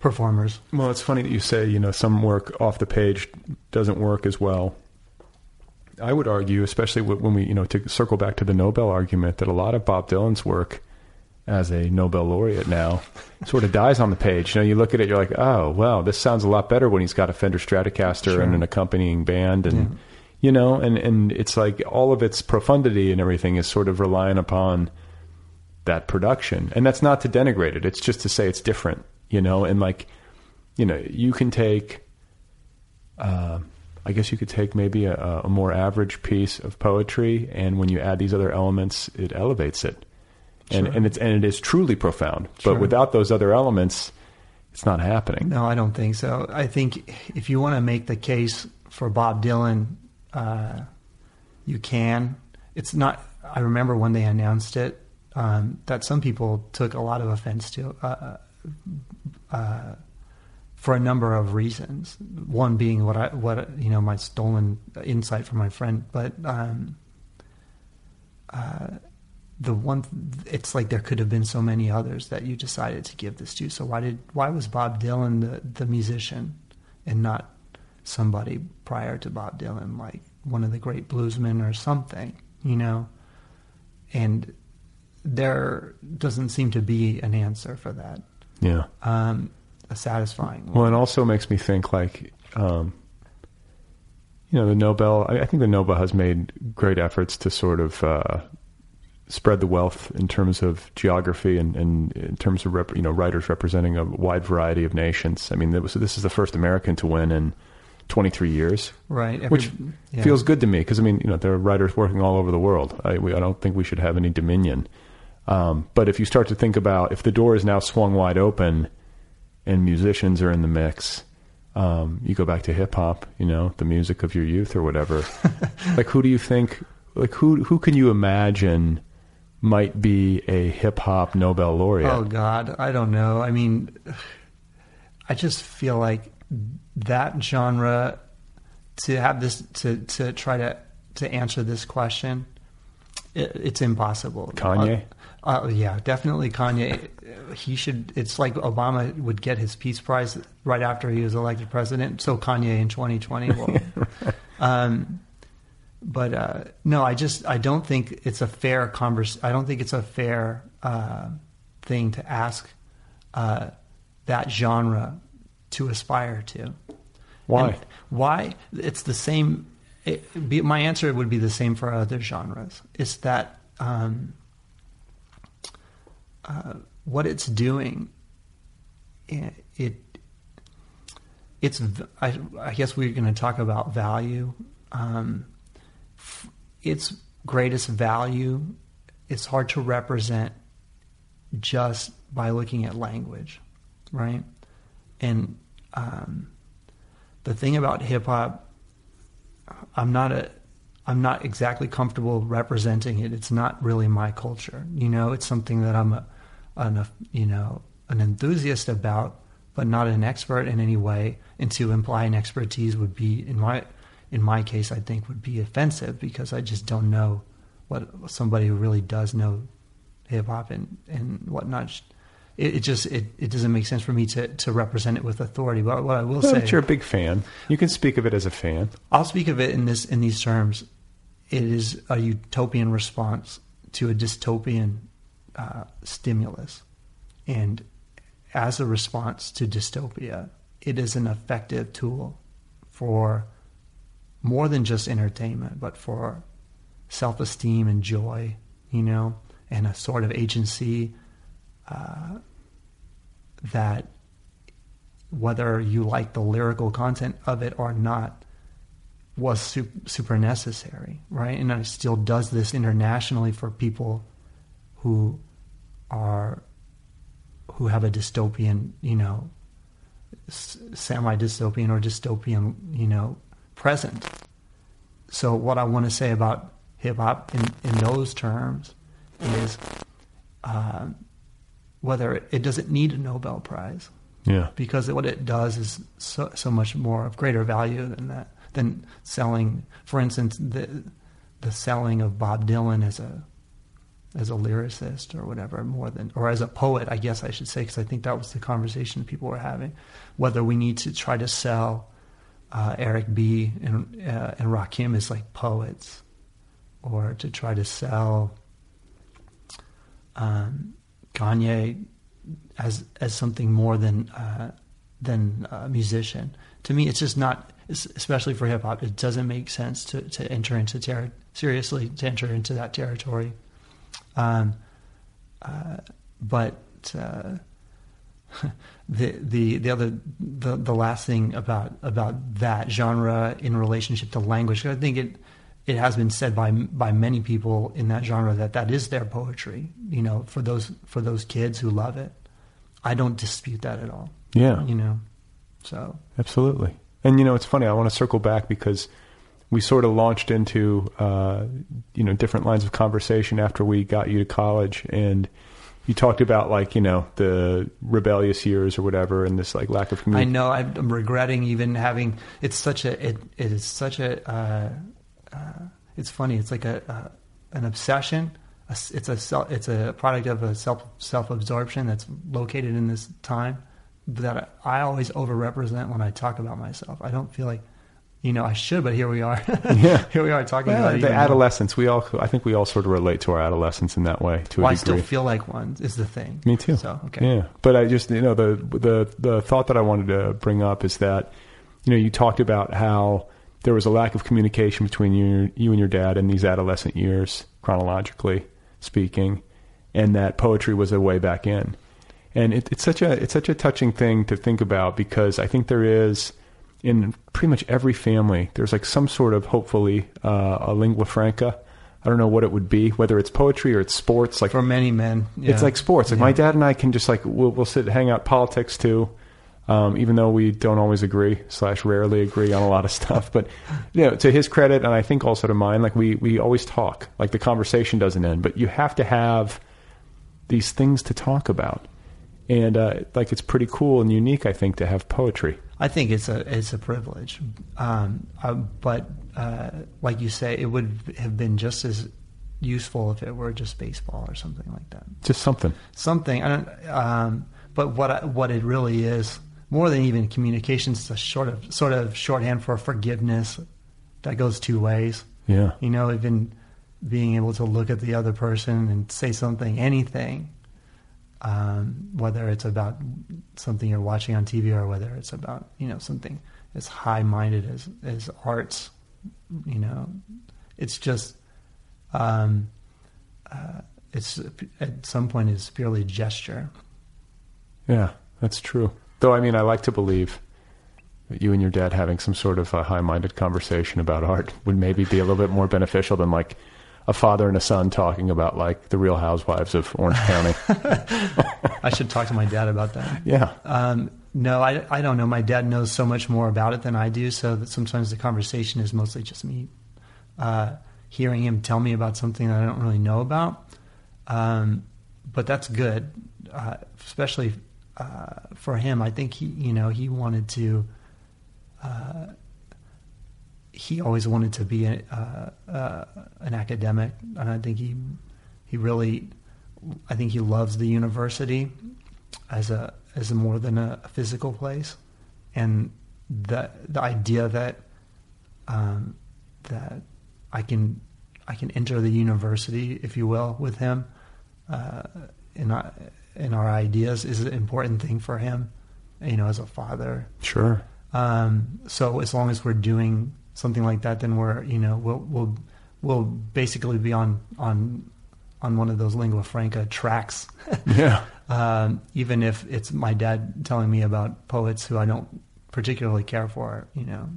performers. Well, it's funny that you say, you know, some work off the page doesn't work as well. I would argue, especially when we, you know, to circle back to the Nobel argument, that a lot of Bob Dylan's work as a Nobel laureate now sort of dies on the page. You know, you look at it, you're like, oh, well, this sounds a lot better when he's got a Fender Stratocaster and an accompanying band, and you know, and and it's like all of its profundity and everything is sort of relying upon that production. And that's not to denigrate it. It's just to say it's different, you know, and like, you know, you can take, uh, I guess you could take maybe a, a more average piece of poetry, and when you add these other elements, it elevates it, and and it's and it is truly profound. Sure. But without those other elements, it's not happening. No, I don't think so. I think if you want to make the case for Bob Dylan, uh, you can. It's not. I remember when they announced it um, that some people took a lot of offense to, uh, uh, for a number of reasons. One being what I what you know my stolen insight from my friend, but. Um, uh, the one it's like there could have been so many others that you decided to give this to so why did why was bob dylan the, the musician and not somebody prior to bob dylan like one of the great bluesmen or something, you know. And there doesn't seem to be an answer for that, Yeah. um, a satisfying one. Well, it also makes me think like, um, you know, the Nobel. I, I think the Nobel has made great efforts to sort of uh, spread the wealth in terms of geography and, and in terms of rep, you know writers representing a wide variety of nations. I mean, was, this is the first American to win in 23 years, Right. every- which yeah. feels good to me because I mean, you know, there are writers working all over the world. I, we, I don't think we should have any dominion. Um, but if you start to think about if the door is now swung wide open and musicians are in the mix, um, you go back to hip hop, you know, the music of your youth or whatever. like, who do you think? Like, who who can you imagine might be a hip hop Nobel laureate? Oh God, I don't know. I mean, I just feel like that genre to have this to to try to to answer this question, it, it's impossible. Kanye? Uh, uh, yeah, definitely Kanye. He should. It's like Obama would get his Peace Prize right after he was elected president. So Kanye in 2020 will. um, but uh, no, I just I don't think it's a fair convers. I don't think it's a fair uh, thing to ask uh, that genre to aspire to. Why? And why? It's the same. It, be, my answer would be the same for other genres. It's that um, uh, what it's doing. It, it it's. I, I guess we're going to talk about value. Um, f- its greatest value. It's hard to represent just by looking at language, right? And um, the thing about hip hop, I'm not a, I'm not exactly comfortable representing it. It's not really my culture. You know, it's something that I'm a, an, you know, an enthusiast about, but not an expert in any way. And to imply an expertise would be, in my, in my case, I think would be offensive because I just don't know what somebody who really does know hip hop and, and whatnot. It, it just it, it doesn't make sense for me to, to represent it with authority. But what I will Well, say, but you're a big fan. You can speak of it as a fan. I'll speak of it in this in these terms. It is a utopian response to a dystopian uh, stimulus, and as a response to dystopia, it is an effective tool for more than just entertainment, but for self-esteem and joy, you know, and a sort of agency uh, that whether you like the lyrical content of it or not was su- super necessary, right? And it still does this internationally for people who are who have a dystopian, you know, semi-dystopian or dystopian, you know, present. So what I want to say about hip hop in, in those terms is uh, whether it, it doesn't need a Nobel Prize Yeah. because what it does is so, so much more of greater value than that than selling for instance the the selling of Bob Dylan as a as a lyricist or whatever more than or as a poet I guess I should say because I think that was the conversation people were having whether we need to try to sell uh, Eric B and uh, and Rakim as like poets or to try to sell um, Kanye as as something more than uh, than a musician. To me, it's just not, especially for hip hop. It doesn't make sense to to enter into ter- seriously to enter into that territory. Um, uh, but uh, the the the other the the last thing about about that genre in relationship to language, I think it it has been said by by many people in that genre that that is their poetry. You know, for those for those kids who love it, I don't dispute that at all. Yeah. You know, so Absolutely. And you know, it's funny. I want to circle back because we sort of launched into uh, you know different lines of conversation after we got you to college, and you talked about like you know the rebellious years or whatever, and this like lack of I community. know I'm regretting even having. It's such a. It, it is such a. Uh, uh, it's funny. It's like a, uh, an obsession. It's a it's a product of a self self absorption that's located in this time that I always overrepresent when I talk about myself. I don't feel like you know, I should, but here we are. Yeah. here we are talking Well, about the even more. adolescence. We all, I think, we all sort of relate to our adolescence in that way to Well, a I still feel like one is the thing. Me too. So okay. Yeah, but I just you know the the the thought that I wanted to bring up is that you know you talked about how there was a lack of communication between you you and your dad in these adolescent years, chronologically speaking, and that poetry was a way back in. And it, it's such a it's such a touching thing to think about because I think there is in pretty much every family there's like some sort of hopefully uh, a lingua franca. I don't know what it would be, whether it's poetry or it's sports. Like For many men, it's like sports. Like Yeah. my dad and I can just like we'll, we'll sit hang out politics too, um, even though we don't always agree slash rarely agree on a lot of stuff. But you know, to his credit, and I think also to mine, like we we always talk. Like the conversation doesn't end, but you have to have these things to talk about, and uh, like it's pretty cool and unique. I think to have poetry. I think it's a it's a privilege, um, uh, but uh, like you say, it would have been just as useful if it were just baseball or something like that. Just something. Something I don't. Um, but what I, what it really is, more than even communications, it's a sort of sort of shorthand for forgiveness that goes two ways. Yeah. You know, even being able to look at the other person and say something, anything, um, whether it's about something you're watching on TV or whether it's about you know something as high-minded as as arts, you know, it's just um, uh, it's at some point it's purely gesture. Yeah, that's true. Though I mean, I like to believe that you and your dad having some sort of a high-minded conversation about art would maybe be a little bit more beneficial than like a father and a son talking about like the Real Housewives of Orange County. I should talk to my dad about that. yeah, Um, no, I, I don't know. My dad knows so much more about it than I do, so that sometimes the conversation is mostly just me uh, hearing him tell me about something that I don't really know about. Um, but that's good, uh, especially uh, for him. I think he, you know, he wanted to. He always wanted to be a, uh, uh, an academic, and I think he he really, I think he loves the university as a as a more than a, physical place, and the the idea that um, that I can I can enter the university, if you will, with him uh, in our, in our ideas is an important thing for him. You know, as a father, sure. um, so as long as we're doing something like that, then we're you know we'll we'll we'll basically be on on on one of those lingua franca tracks. Yeah, um, even if it's my dad telling me about poets who I don't particularly care for, you know,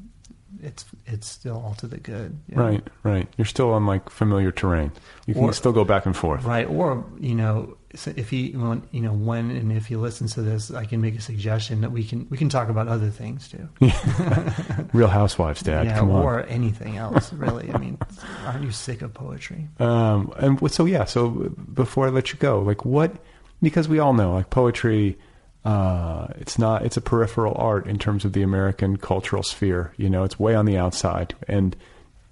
it's it's still all to the good. know? right, right. You're still on like familiar terrain. You can Or- still go back and forth. Right, or you know, if he, you know, when and if he listens to this, I can make a suggestion that we can we can talk about other things too. Real Housewives, Dad. yeah, come on. or anything else. Really, I mean, aren't you sick of poetry? Um, and so yeah, so before I let you go, like what? Because we all know, like poetry, uh, it's not. It's a peripheral art in terms of the American cultural sphere. You know, it's way on the outside, and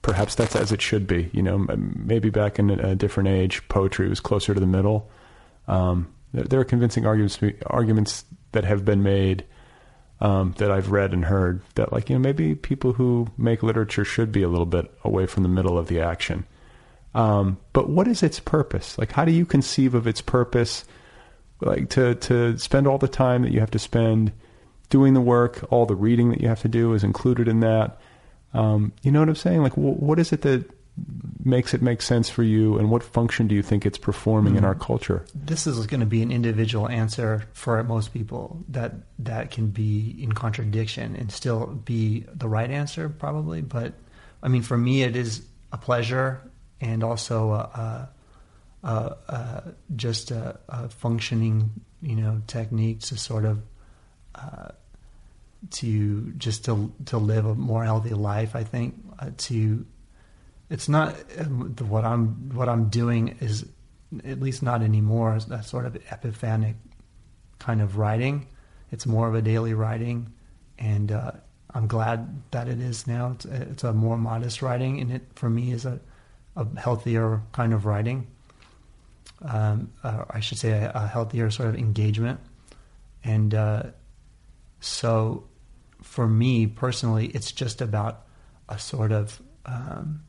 perhaps that's as it should be. You know, maybe back in a different age, poetry was closer to the middle. Um, there, there are convincing arguments arguments that have been made um, that I've read and heard that, like, you know, maybe people who make literature should be a little bit away from the middle of the action. Um, but what is its purpose? Like, how do you conceive of its purpose? Like to to spend all the time that you have to spend doing the work, all the reading that you have to do is included in that. Um, you know what I'm saying? Like, wh- what is it that makes it make sense for you, and what function do you think it's performing in our culture? This is going to be an individual answer for most people that that can be in contradiction and still be the right answer, probably. But I mean, for me, it is a pleasure and also a, a, a, a, just a, a functioning, you know, technique to sort of uh, to just to to live a more healthy life. I think uh, to it's not what I'm what I'm doing is at least not anymore that sort of epiphanic kind of writing. It's more of a daily writing, and uh, I'm glad that it is now. It's, it's a more modest writing, and it for me is a, a healthier kind of writing. Um, uh, I should say a, a healthier sort of engagement, and uh, so for me personally, it's just about a sort of um,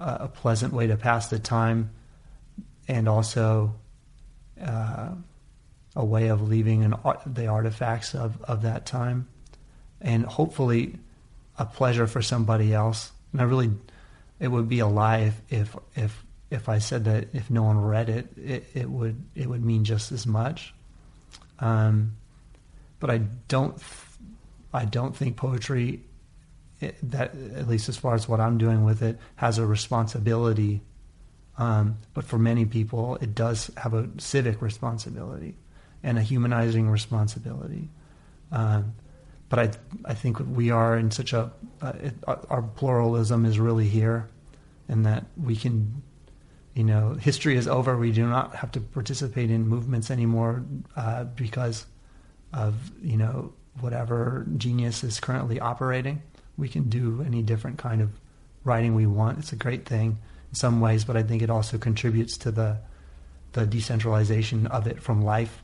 a, pleasant way to pass the time, and also uh, a way of leaving an the artifacts of, of that time, and hopefully a pleasure for somebody else. And I really, it would be a lie if if if, if I said that if no one read it, it, it would it would mean just as much. Um, but I don't I don't think poetry that at least as far as what I'm doing with it has a responsibility. Um, but for many people, it does have a civic responsibility and a humanizing responsibility. Um, but I I think we are in such a uh, it, our pluralism is really here, and that we can, you know, history is over. We do not have to participate in movements anymore uh, because of you know whatever genius is currently operating. We can do any different kind of writing we want. It's a great thing in some ways, but I think it also contributes to the the decentralization of it from life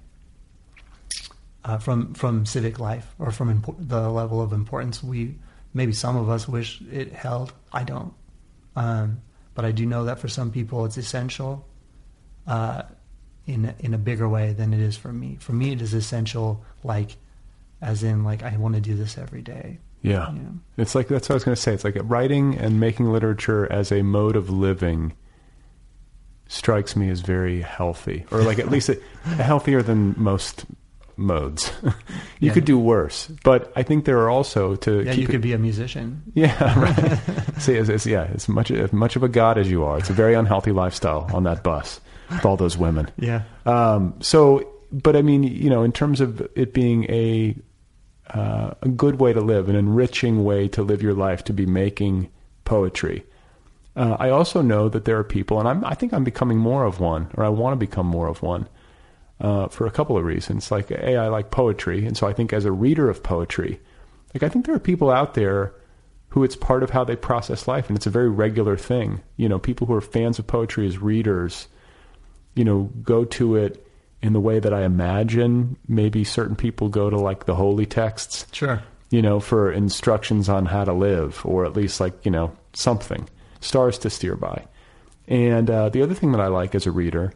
uh, from from civic life or from impo- the level of importance we maybe some of us wish it held. I don't, um, but I do know that for some people it's essential uh, in in a bigger way than it is for me. For me, it is essential, like as in like I want to do this every day. Yeah. It's like that's what I was going to say. It's like writing and making literature as a mode of living strikes me as very healthy, or like at least healthier than most modes. you Yeah. could do worse, but I think there are also to Yeah, you it- could be a musician. Yeah, right. See, it's, it's, yeah, as much as much of a god as you are, it's a very unhealthy lifestyle on that bus with all those women. Yeah. Um, so, but I mean, you know, in terms of it being a uh, a good way to live, an enriching way to live your life, to be making poetry. Uh, I also know that there are people, and I'm, I think I'm becoming more of one, or I want to become more of one, uh, for a couple of reasons. Like, a, I like poetry, and so I think as a reader of poetry, like I think there are people out there who it's part of how they process life, and it's a very regular thing. You know, people who are fans of poetry as readers, you know, go to it in the way that I imagine maybe certain people go to like the holy texts Sure. you know, for instructions on how to live, or at least like, you know, something, stars to steer by. And uh, the other thing that I like as a reader,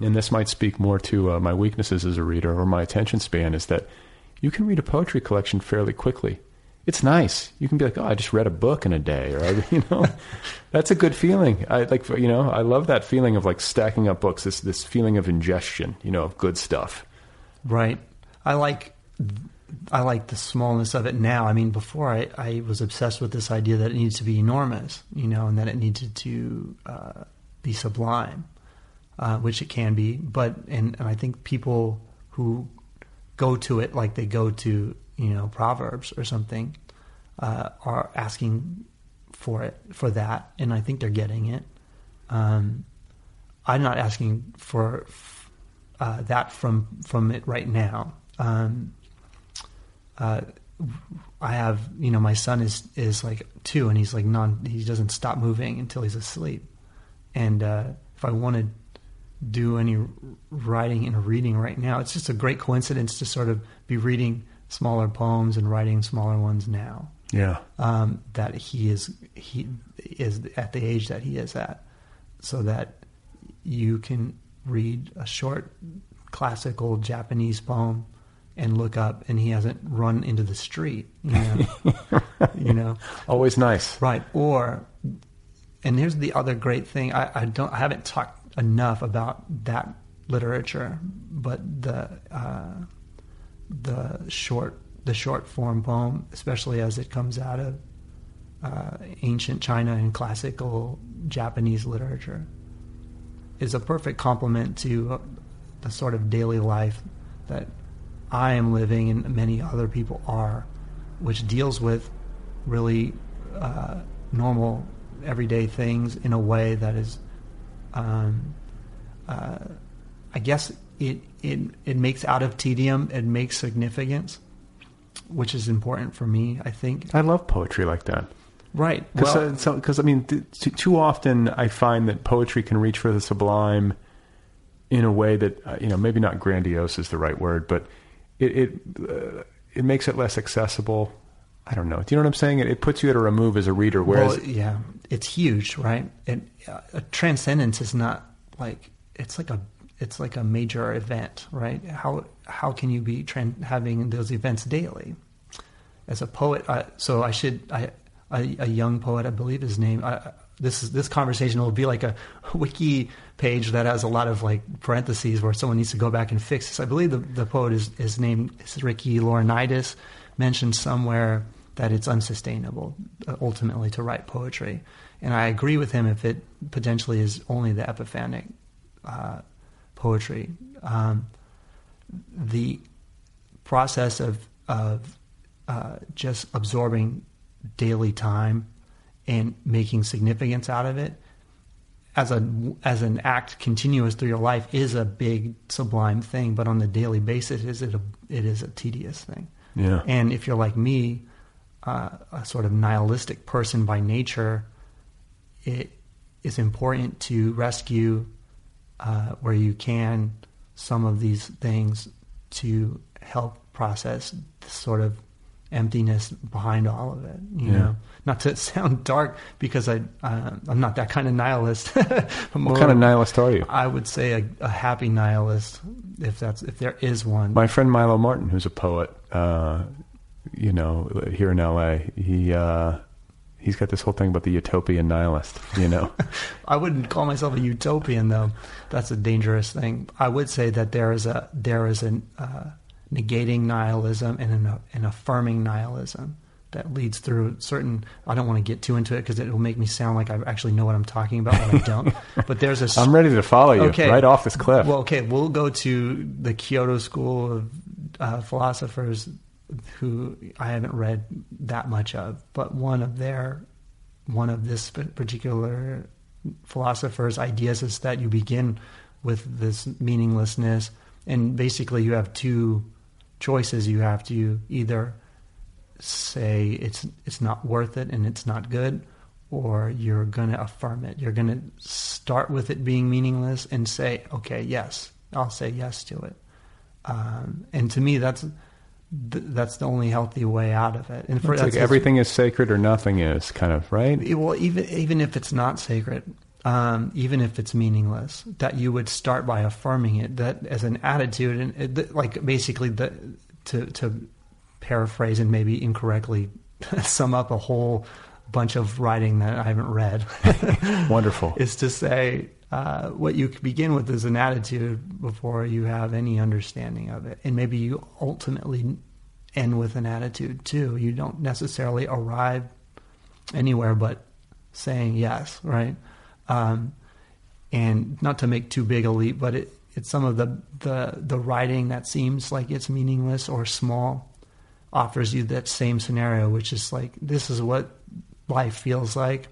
and this might speak more to uh, my weaknesses as a reader or my attention span, is that you can read a poetry collection fairly quickly. It's nice. You can be like, oh, I just read a book in a day, or you know, that's a good feeling. I like, you know, I love that feeling of like stacking up books. This this feeling of ingestion, you know, of good stuff. Right. I like I like the smallness of it now. I mean, before I, I was obsessed with this idea that it needs to be enormous, you know, and that it needed to uh, be sublime, uh, which it can be. But and, and I think people who go to it like they go to you know Proverbs or something uh, are asking for it for that, and I think they're getting it. Um, I'm not asking for uh, that from from it right now. Um, uh, I have, you know, my son is is like two, and he's like non. He doesn't stop moving until he's asleep. And uh, if I want to do any writing and reading right now, it's just a great coincidence to sort of be reading smaller poems and writing smaller ones now. Yeah. Um, that he is he is at the age that he is at, so that you can read a short classical Japanese poem and look up and he hasn't run into the street, you know. you know. Always nice. Right. Or and here's the other great thing. I, I don't I haven't talked enough about that literature, but the uh, the short the short form poem, especially as it comes out of uh, ancient China and classical Japanese literature, is a perfect complement to the sort of daily life that I am living and many other people are, which deals with really uh, normal, everyday things in a way that is, um, uh, I guess it, it it makes out of tedium, it makes significance, which is important for me. I think. I love poetry like that. Right. Because, Well- uh, so, 'cause, I mean, th- too, often I find that poetry can reach for the sublime in a way that uh, you know maybe not grandiose is the right word, but it it, uh, it makes it less accessible. I don't know. Do you know what I'm saying? It, it puts you at a remove as a reader. Whereas, well, yeah, it's huge, right? And uh, a transcendence is not like it's like a it's like a major event, right? How how can you be having those events daily? As a poet, uh, so I should I a, a, young poet, I believe his name. I, this is this conversation will be like a wiki page that has a lot of like parentheses where someone needs to go back and fix this. I believe the the poet is is named is Ricky Laurinaitis mentioned somewhere that it's unsustainable uh, ultimately to write poetry. And I agree with him if it potentially is only the epiphanic uh, poetry. Um, the process of of uh, just absorbing daily time and making significance out of it as a as an act continuous through your life is a big sublime thing, but on the daily basis, is it a it is a tedious thing. Yeah. And if you're like me, uh, a sort of nihilistic person by nature, it is important to rescue uh, where you can some of these things to help process the sort of emptiness behind all of it. You Yeah. know, not to sound dark because I uh, I'm not that kind of nihilist. what kind of nihilist are you? I would say a, a happy nihilist, if that's if there is one. My friend Milo Martin, who's a poet, uh, you know, here in L.A., he uh, he's got this whole thing about the utopian nihilist. You know, I wouldn't call myself a utopian though. That's a dangerous thing. I would say that there is a there is a uh, negating nihilism and an, an affirming nihilism that leads through certain. I don't want to get too into it because it will make me sound like I actually know what I'm talking about when I don't. but there's a. I'm ready to follow you Okay. right off this cliff. Well, okay, we'll go to the Kyoto School of uh, philosophers, who I haven't read that much of, but one of their, one of this particular philosopher's ideas is that you begin with this meaninglessness, and basically you have two choices. You have to either say it's it's not worth it and it's not good, or you're going to affirm it. You're going to start with it being meaningless and say, okay, yes, I'll say yes to it. Um, and to me, that's th- that's the only healthy way out of it. And it's like everything is sacred or nothing is, kind of right. it- well, even even if it's not sacred, um, even if it's meaningless, that you would start by affirming it, that as an attitude, and it, like basically the, to to paraphrase and maybe incorrectly sum up a whole bunch of writing that I haven't read. Wonderful. is to say uh, what you begin with is an attitude before you have any understanding of it, and maybe you ultimately end with an attitude too. You don't necessarily arrive anywhere but saying yes, right? Um, and not to make too big a leap, but it, it's some of the, the the writing that seems like it's meaningless or small offers you that same scenario, which is like this is what life feels like.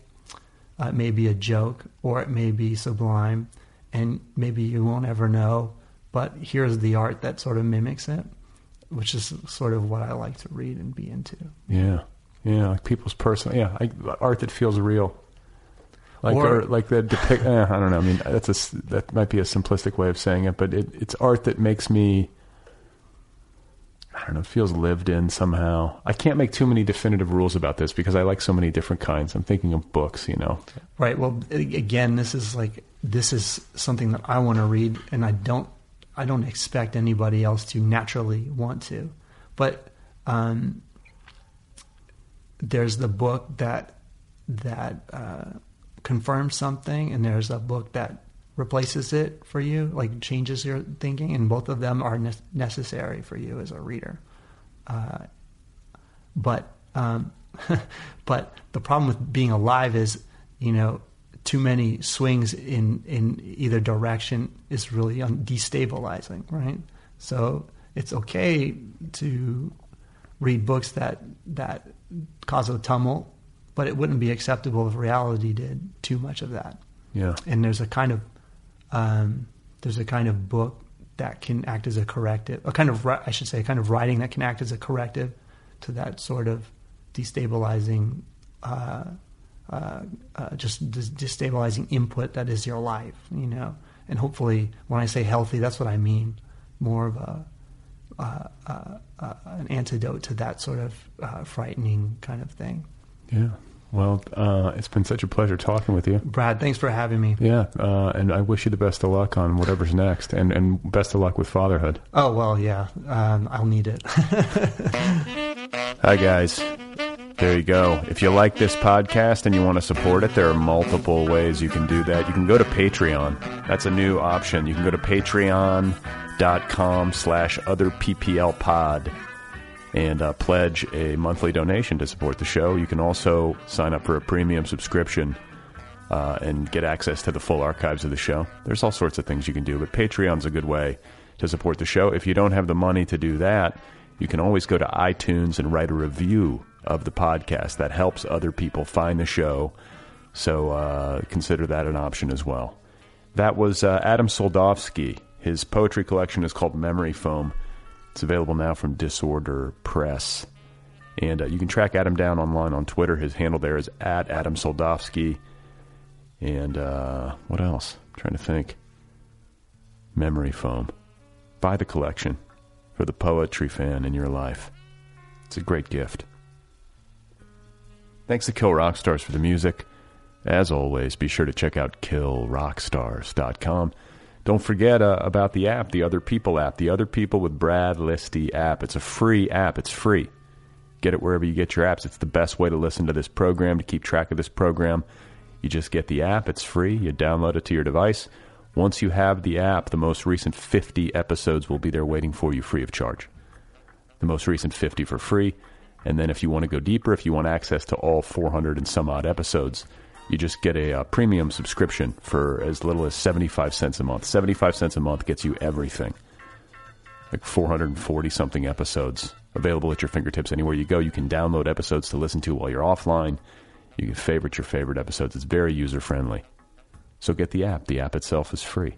Uh, it may be a joke or it may be sublime, and maybe you won't ever know. But here's the art that sort of mimics it, which is sort of what I like to read and be into. Yeah, yeah, like people's personal, yeah, I, art that feels real. Like Or- or, like that depict. Eh, I don't know. I mean, that's a that might be a simplistic way of saying it, but it, it's art that makes me. I don't know. Feels lived in somehow. I can't make too many definitive rules about this because I like so many different kinds. I'm thinking of books, you know. Right. Well, again, this is like this is something that I want to read, and I don't I don't expect anybody else to naturally want to. But um, there's the book that that uh, confirms something, and there's a book that replaces it for you, like changes your thinking, and both of them are ne- necessary for you as a reader. Uh, but um, but the problem with being alive is, you know, too many swings in in either direction is really un- destabilizing, right? So it's okay to read books that that cause a tumult, but it wouldn't be acceptable if reality did too much of that. Yeah. And there's a kind of um, there's a kind of book that can act as a corrective, a kind of I should say, a kind of writing that can act as a corrective to that sort of destabilizing, uh, uh, uh, just destabilizing input that is your life, you know. And hopefully, when I say healthy, that's what I mean. More of a uh, uh, uh, an antidote to that sort of frightening kind of thing. Yeah. Well, uh, it's been such a pleasure talking with you. Brad, thanks for having me. Yeah, uh, and I wish you the best of luck on whatever's next, and, and best of luck with fatherhood. Oh well, yeah, um, I'll need it. Hi, guys. There you go. If you like this podcast and you want to support it, there are multiple ways you can do that. You can go to Patreon. That's a new option. You can go to patreon.com slash other PPL pod and uh, pledge a monthly donation to support the show. You can also sign up for a premium subscription uh, and get access to the full archives of the show. There's all sorts of things you can do, but Patreon's a good way to support the show. If you don't have the money to do that, you can always go to iTunes and write a review of the podcast. That helps other people find the show. So uh, consider that an option as well. That was uh, Adam Soldofsky. His poetry collection is called Memory Foam. It's available now from Disorder Press. And uh, you can track Adam down online on Twitter. His handle there is at Adam Soldofsky. And uh, what else? I'm trying to think. Memory Foam. Buy the collection for the poetry fan in your life. It's a great gift. Thanks to Kill Rock Stars for the music. As always, be sure to check out killrockstars.com. Don't forget uh, about the app, the Other People app, the Other People with Brad Listi app. It's a free app. It's free. Get it wherever you get your apps. It's the best way to listen to this program, to keep track of this program. You just get the app. It's free. You download it to your device. Once you have the app, the most recent 50 episodes will be there waiting for you free of charge. The most recent 50 for free. And then if you want to go deeper, if you want access to all 400 and some odd episodes, you just get a, uh premium subscription for as little as 75 cents a month. 75 cents a month gets you everything. Like 440 something episodes available at your fingertips anywhere you go. You can download episodes to listen to while you're offline. You can favorite your favorite episodes. It's very user friendly. So get the app. The app itself is free.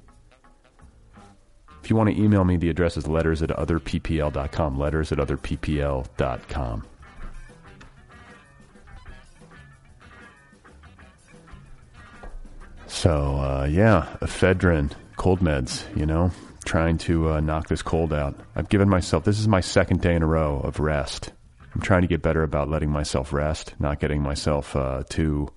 If you want to email me, the address is letters at otherppl.com. Letters at otherppl.com. So, uh, yeah, ephedrine, cold meds, you know, trying to uh, knock this cold out. I've given myself, this is my second day in a row of rest. I'm trying to get better about letting myself rest, not getting myself uh, too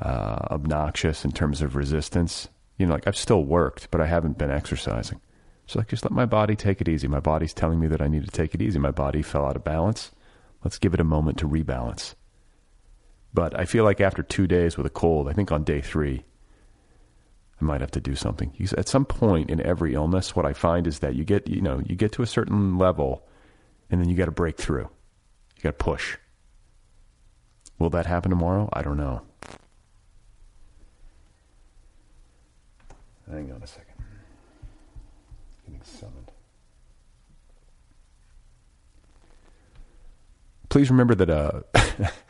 uh, obnoxious in terms of resistance. You know, like I've still worked, but I haven't been exercising. So, like, just let my body take it easy. My body's telling me that I need to take it easy. My body fell out of balance. Let's give it a moment to rebalance. But I feel like after two days with a cold, I think on day three, I might have to do something. You- At some point in every illness, what I find is that you get, you know, you get to a certain level, and then you got to break through. You got to push. Will that happen tomorrow? I don't know. Hang on a second. Getting summoned. Please remember that. Uh,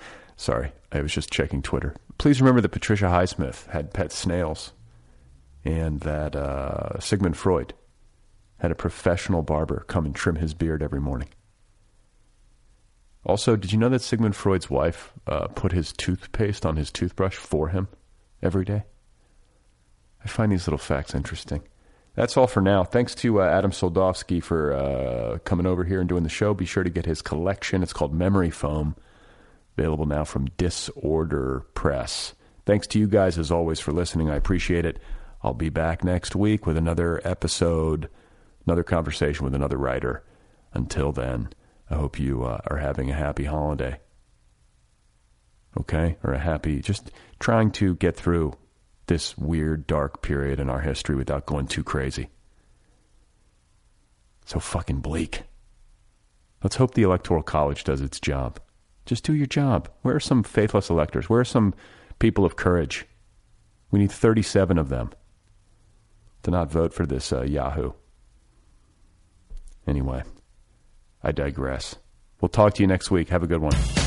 sorry, I was just checking Twitter. Please remember that Patricia Highsmith had pet snails, and that uh, Sigmund Freud had a professional barber come and trim his beard every morning. Also, did you know that Sigmund Freud's wife uh, put his toothpaste on his toothbrush for him every day? I find these little facts interesting. That's all for now. Thanks to uh, Adam Soldofsky for uh, coming over here and doing the show. Be sure to get his collection. It's called Memory Foam, available now from Disorder Press. Thanks to you guys, as always, for listening. I appreciate it. I'll be back next week with another episode, another conversation with another writer. Until then, I hope you uh, are having a happy holiday. Okay? Or a happy, just trying to get through this weird, dark period in our history without going too crazy. So fucking bleak. Let's hope the Electoral College does its job. Just do your job. Where are some faithless electors? Where are some people of courage? We need 37 of them to not vote for this uh, Yahoo. Anyway, I digress. We'll talk to you next week. Have a good one.